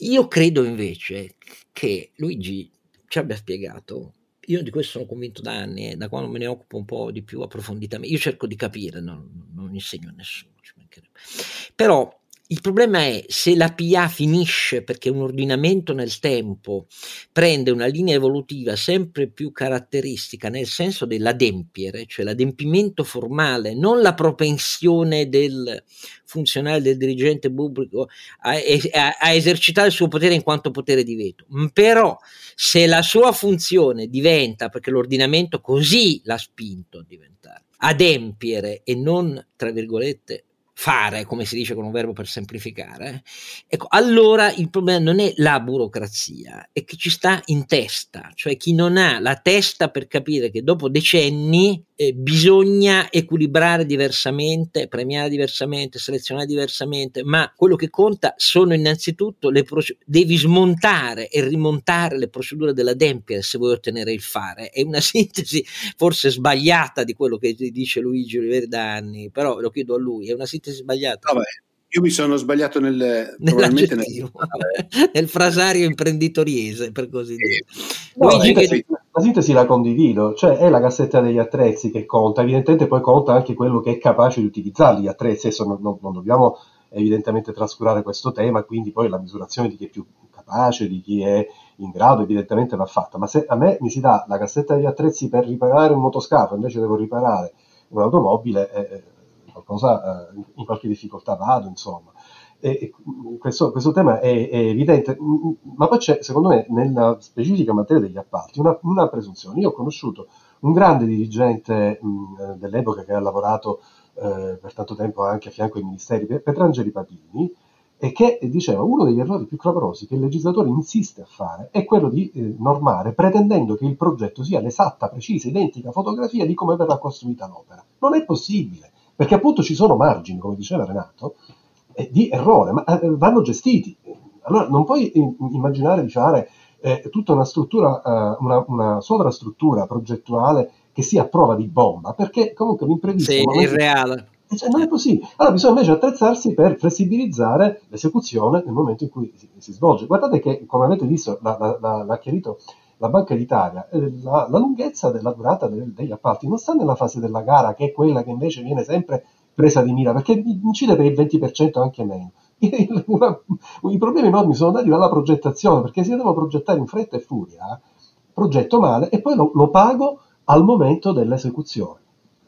Io credo invece che Luigi ci abbia spiegato io di questo sono convinto da anni, eh, da quando me ne occupo un po' di più approfonditamente. Io cerco di capire, no, non insegno a nessuno, però il problema è se la PA finisce perché un ordinamento nel tempo prende una linea evolutiva sempre più caratteristica nel senso dell'adempiere, cioè l'adempimento formale, non la propensione del funzionario, del dirigente pubblico a, a, a esercitare il suo potere in quanto potere di veto. Però se la sua funzione diventa, perché l'ordinamento così l'ha spinto a diventare, adempiere e non, tra virgolette, fare, come si dice con un verbo per semplificare, ecco, allora il problema non è la burocrazia, è che ci sta in testa, cioè chi non ha la testa per capire che dopo decenni eh, bisogna equilibrare diversamente, premiare diversamente, selezionare diversamente, ma quello che conta sono innanzitutto le procedure, devi smontare e rimontare le procedure dell'adempiere se vuoi ottenere il fare. È una *laughs* sintesi forse sbagliata di quello che dice Luigi Oliveri da anni, però lo chiedo a lui, è una sintesi sbagliata. Vabbè. Io mi sono sbagliato nel, *laughs* probabilmente nel, nel frasario imprenditoriese, per così dire. No, Luigi, la, sintesi, la sintesi la condivido, cioè è la cassetta degli attrezzi che conta, evidentemente poi conta anche quello che è capace di utilizzare gli attrezzi, adesso non, non, non dobbiamo evidentemente trascurare questo tema, quindi poi la misurazione di chi è più capace, di chi è in grado, evidentemente va fatta, ma se a me mi si dà la cassetta degli attrezzi per riparare un motoscafo, invece devo riparare un'automobile, eh, qualcosa, eh, in qualche difficoltà vado, insomma. E questo, questo, tema è, è, evidente, ma poi c'è, secondo me, nella specifica materia degli appalti, una, una presunzione. Io ho conosciuto un grande dirigente mh, dell'epoca che ha lavorato eh, per tanto tempo anche a fianco ai ministeri, Petrangeli Papini, e che diceva uno degli errori più clamorosi che il legislatore insiste a fare è quello di eh, normare pretendendo che il progetto sia l'esatta, precisa, identica fotografia di come verrà costruita l'opera. Non è possibile perché appunto ci sono margini, come diceva Renato, eh, di errore, ma eh, vanno gestiti. Allora non puoi immaginare di fare eh, tutta una struttura, eh, una, una sovrastruttura progettuale che sia a prova di bomba, perché comunque l'imprevisto... Sì, è irreale. Eh, cioè, non è possibile. Allora bisogna invece attrezzarsi per flessibilizzare l'esecuzione nel momento in cui si, si svolge. Guardate che, come avete visto, l'ha chiarito la Banca d'Italia, eh, la, la lunghezza della durata del, degli appalti non sta nella fase della gara, che è quella che invece viene sempre presa di mira, perché incide per il 20% anche meno. *laughs* I problemi enormi sono dati dalla progettazione, perché se io devo progettare in fretta e furia, progetto male e poi lo, lo pago al momento dell'esecuzione.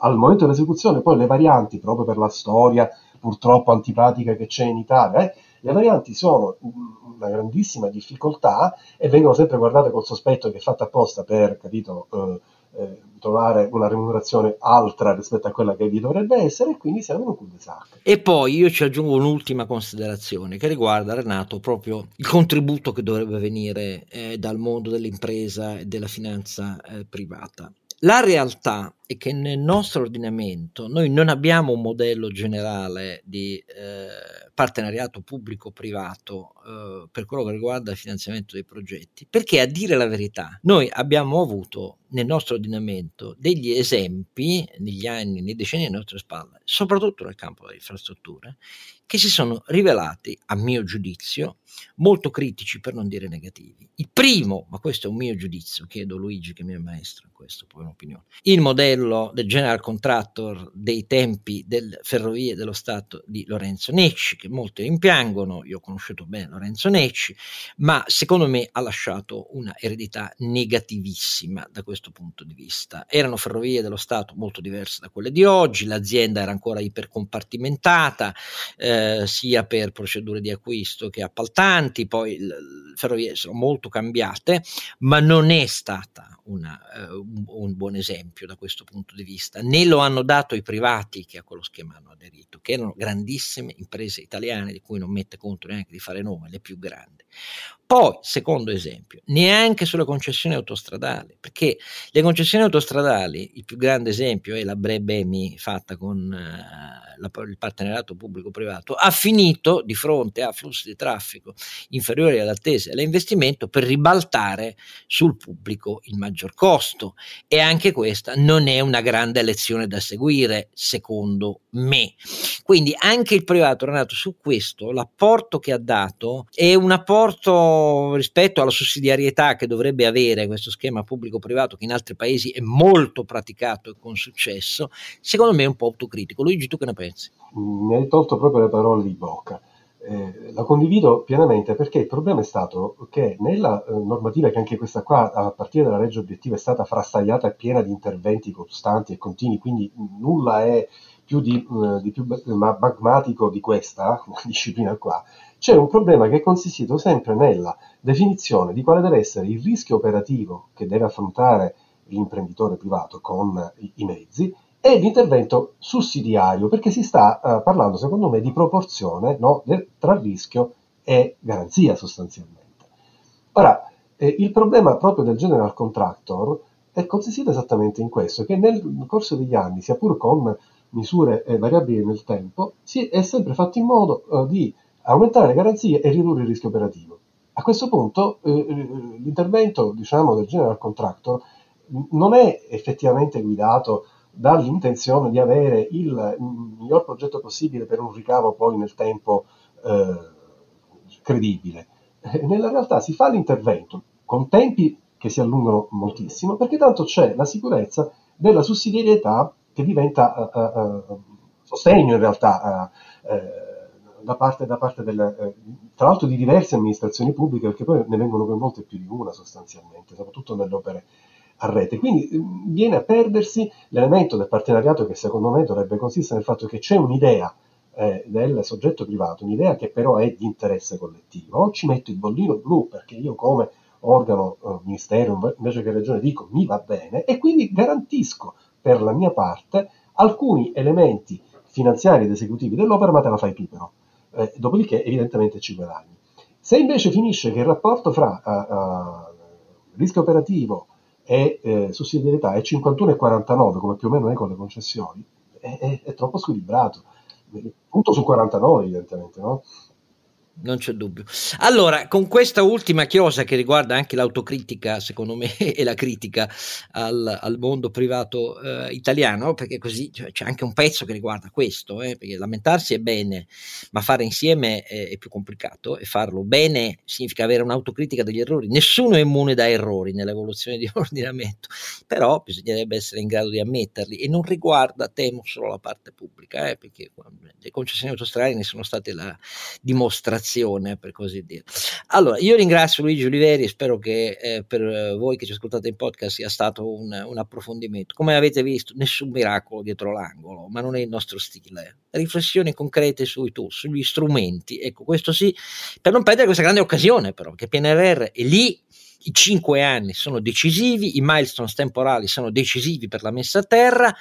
Al momento dell'esecuzione poi le varianti, proprio per la storia purtroppo antipatica che c'è in Italia, eh, le varianti sono una grandissima difficoltà e vengono sempre guardate col sospetto che è fatta apposta per, capito, eh, eh, trovare una remunerazione altra rispetto a quella che vi dovrebbe essere e quindi siamo in un cul-de-sac. E poi io ci aggiungo un'ultima considerazione che riguarda Renato proprio il contributo che dovrebbe venire eh, dal mondo dell'impresa e della finanza eh, privata. La realtà è che nel nostro ordinamento noi non abbiamo un modello generale di eh, partenariato pubblico-privato eh, per quello che riguarda il finanziamento dei progetti, perché a dire la verità noi abbiamo avuto nel nostro ordinamento degli esempi negli anni, nei decenni alle nostre spalle, soprattutto nel campo delle infrastrutture, che si sono rivelati, a mio giudizio, molto critici per non dire negativi. Il primo, ma questo è un mio giudizio, chiedo Luigi che mi è maestro in questo, poi un'opinione, il modello del general contractor dei tempi delle ferrovie dello Stato di Lorenzo Necci, che molti rimpiangono, io ho conosciuto bene Lorenzo Necci, ma secondo me ha lasciato una eredità negativissima da questo punto di vista. Erano ferrovie dello Stato molto diverse da quelle di oggi, l'azienda era ancora ipercompartimentata, eh, sia per procedure di acquisto che appaltanti, poi le ferrovie sono molto cambiate, ma non è stata una, uh, un, un, buon esempio da questo punto di vista, né lo hanno dato i privati che a quello schema hanno aderito, che erano grandissime imprese italiane di cui non mette conto neanche di fare nome, le più grandi. Poi, secondo esempio, neanche sulle concessioni autostradali, perché le concessioni autostradali, il più grande esempio è la Brebemi fatta con uh, la, il partenariato pubblico-privato, ha finito di fronte a flussi di traffico inferiori alle attese all'investimento per ribaltare sul pubblico il maggior costo. E anche questa non è una grande lezione da seguire, secondo me. Quindi anche il privato, Renato, su questo l'apporto che ha dato è un apporto rispetto alla sussidiarietà che dovrebbe avere questo schema pubblico-privato che in altri paesi è molto praticato e con successo, secondo me è un po' autocritico. Luigi, tu che ne pensi? Mi hai tolto proprio le parole di bocca. Eh, la condivido pienamente perché il problema è stato che nella eh, normativa, che anche questa qua a partire dalla legge obiettiva è stata frastagliata e piena di interventi costanti e continui, quindi nulla è più, di, eh, di più magmatico di questa *laughs* disciplina qua, c'è un problema che è consistito sempre nella definizione di quale deve essere il rischio operativo che deve affrontare l'imprenditore privato con i, i mezzi e l'intervento sussidiario, perché si sta uh, parlando, secondo me, di proporzione no, del, tra rischio e garanzia sostanzialmente. Ora, eh, il problema proprio del general contractor è consistito esattamente in questo, che nel corso degli anni, sia pur con misure eh, variabili nel tempo, si è sempre fatto in modo eh, di aumentare le garanzie e ridurre il rischio operativo. A questo punto eh, eh, l'intervento diciamo, del general contractor non è effettivamente guidato dall'intenzione di avere il miglior progetto possibile per un ricavo poi nel tempo eh, credibile. Eh, nella realtà si fa l'intervento con tempi che si allungano moltissimo perché tanto c'è la sicurezza della sussidiarietà che diventa uh, uh, sostegno in realtà uh, da parte, da parte del, tra l'altro di diverse amministrazioni pubbliche perché poi ne vengono coinvolte più di una sostanzialmente, soprattutto nelle opere a rete. Quindi mm, viene a perdersi l'elemento del partenariato che secondo me dovrebbe consistere nel fatto che c'è un'idea eh, del soggetto privato, un'idea che però è di interesse collettivo. O ci metto il bollino blu perché io come organo, eh, ministero invece che regione dico mi va bene e quindi garantisco per la mia parte alcuni elementi finanziari ed esecutivi dell'opera, ma te la fai tu però. Eh, dopodiché evidentemente ci guadagni. Se invece finisce che il rapporto fra uh, uh, rischio operativo e eh, sussidiarietà è 51,49 come più o meno è con le concessioni, è, è, è troppo squilibrato. Punto su 49 evidentemente, no? Non c'è dubbio. Allora, con questa ultima chiosa che riguarda anche l'autocritica, secondo me, *laughs* e la critica al, al mondo privato eh, italiano, perché così cioè, c'è anche un pezzo che riguarda questo, eh, perché lamentarsi è bene, ma fare insieme è, è, più complicato e farlo bene significa avere un'autocritica degli errori. Nessuno è immune da errori nell'evoluzione di un *laughs* ordinamento, però bisognerebbe essere in grado di ammetterli e non riguarda, temo, solo la parte pubblica, eh, perché le concessioni autostradali ne sono state la dimostrazione lezione, per così dire. Allora, io ringrazio Luigi Oliveri, spero che eh, per voi che ci ascoltate in podcast sia stato un, un, approfondimento. Come avete visto, nessun miracolo dietro l'angolo, ma non è il nostro stile. Riflessioni concrete sui tools, sugli strumenti, ecco, questo sì, per non perdere questa grande occasione però, che PNRR è lì i cinque anni sono decisivi, i milestones temporali sono decisivi per la messa a terra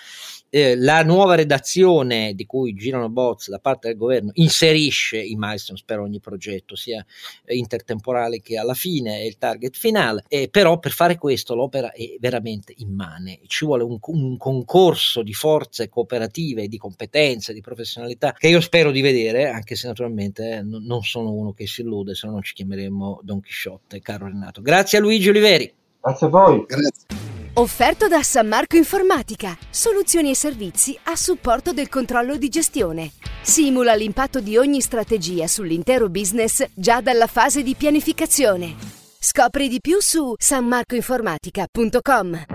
eh, la nuova redazione di cui girano bots da parte del governo inserisce i milestones per ogni progetto, sia intertemporale che alla fine è il target finale, eh, però per fare questo l'opera è veramente immane, ci vuole un, un concorso di forze cooperative, di competenze, di professionalità che io spero di vedere, anche se naturalmente eh, non, non sono uno che si illude, se no non ci chiameremo Don Chisciotte, caro Renato. Grazie a Luigi Oliveri. Grazie a voi. Grazie. Offerto da San Marco Informatica. Soluzioni e servizi a supporto del controllo di gestione. Simula l'impatto di ogni strategia sull'intero business già dalla fase di pianificazione. Scopri di più su sanmarcoinformatica.com.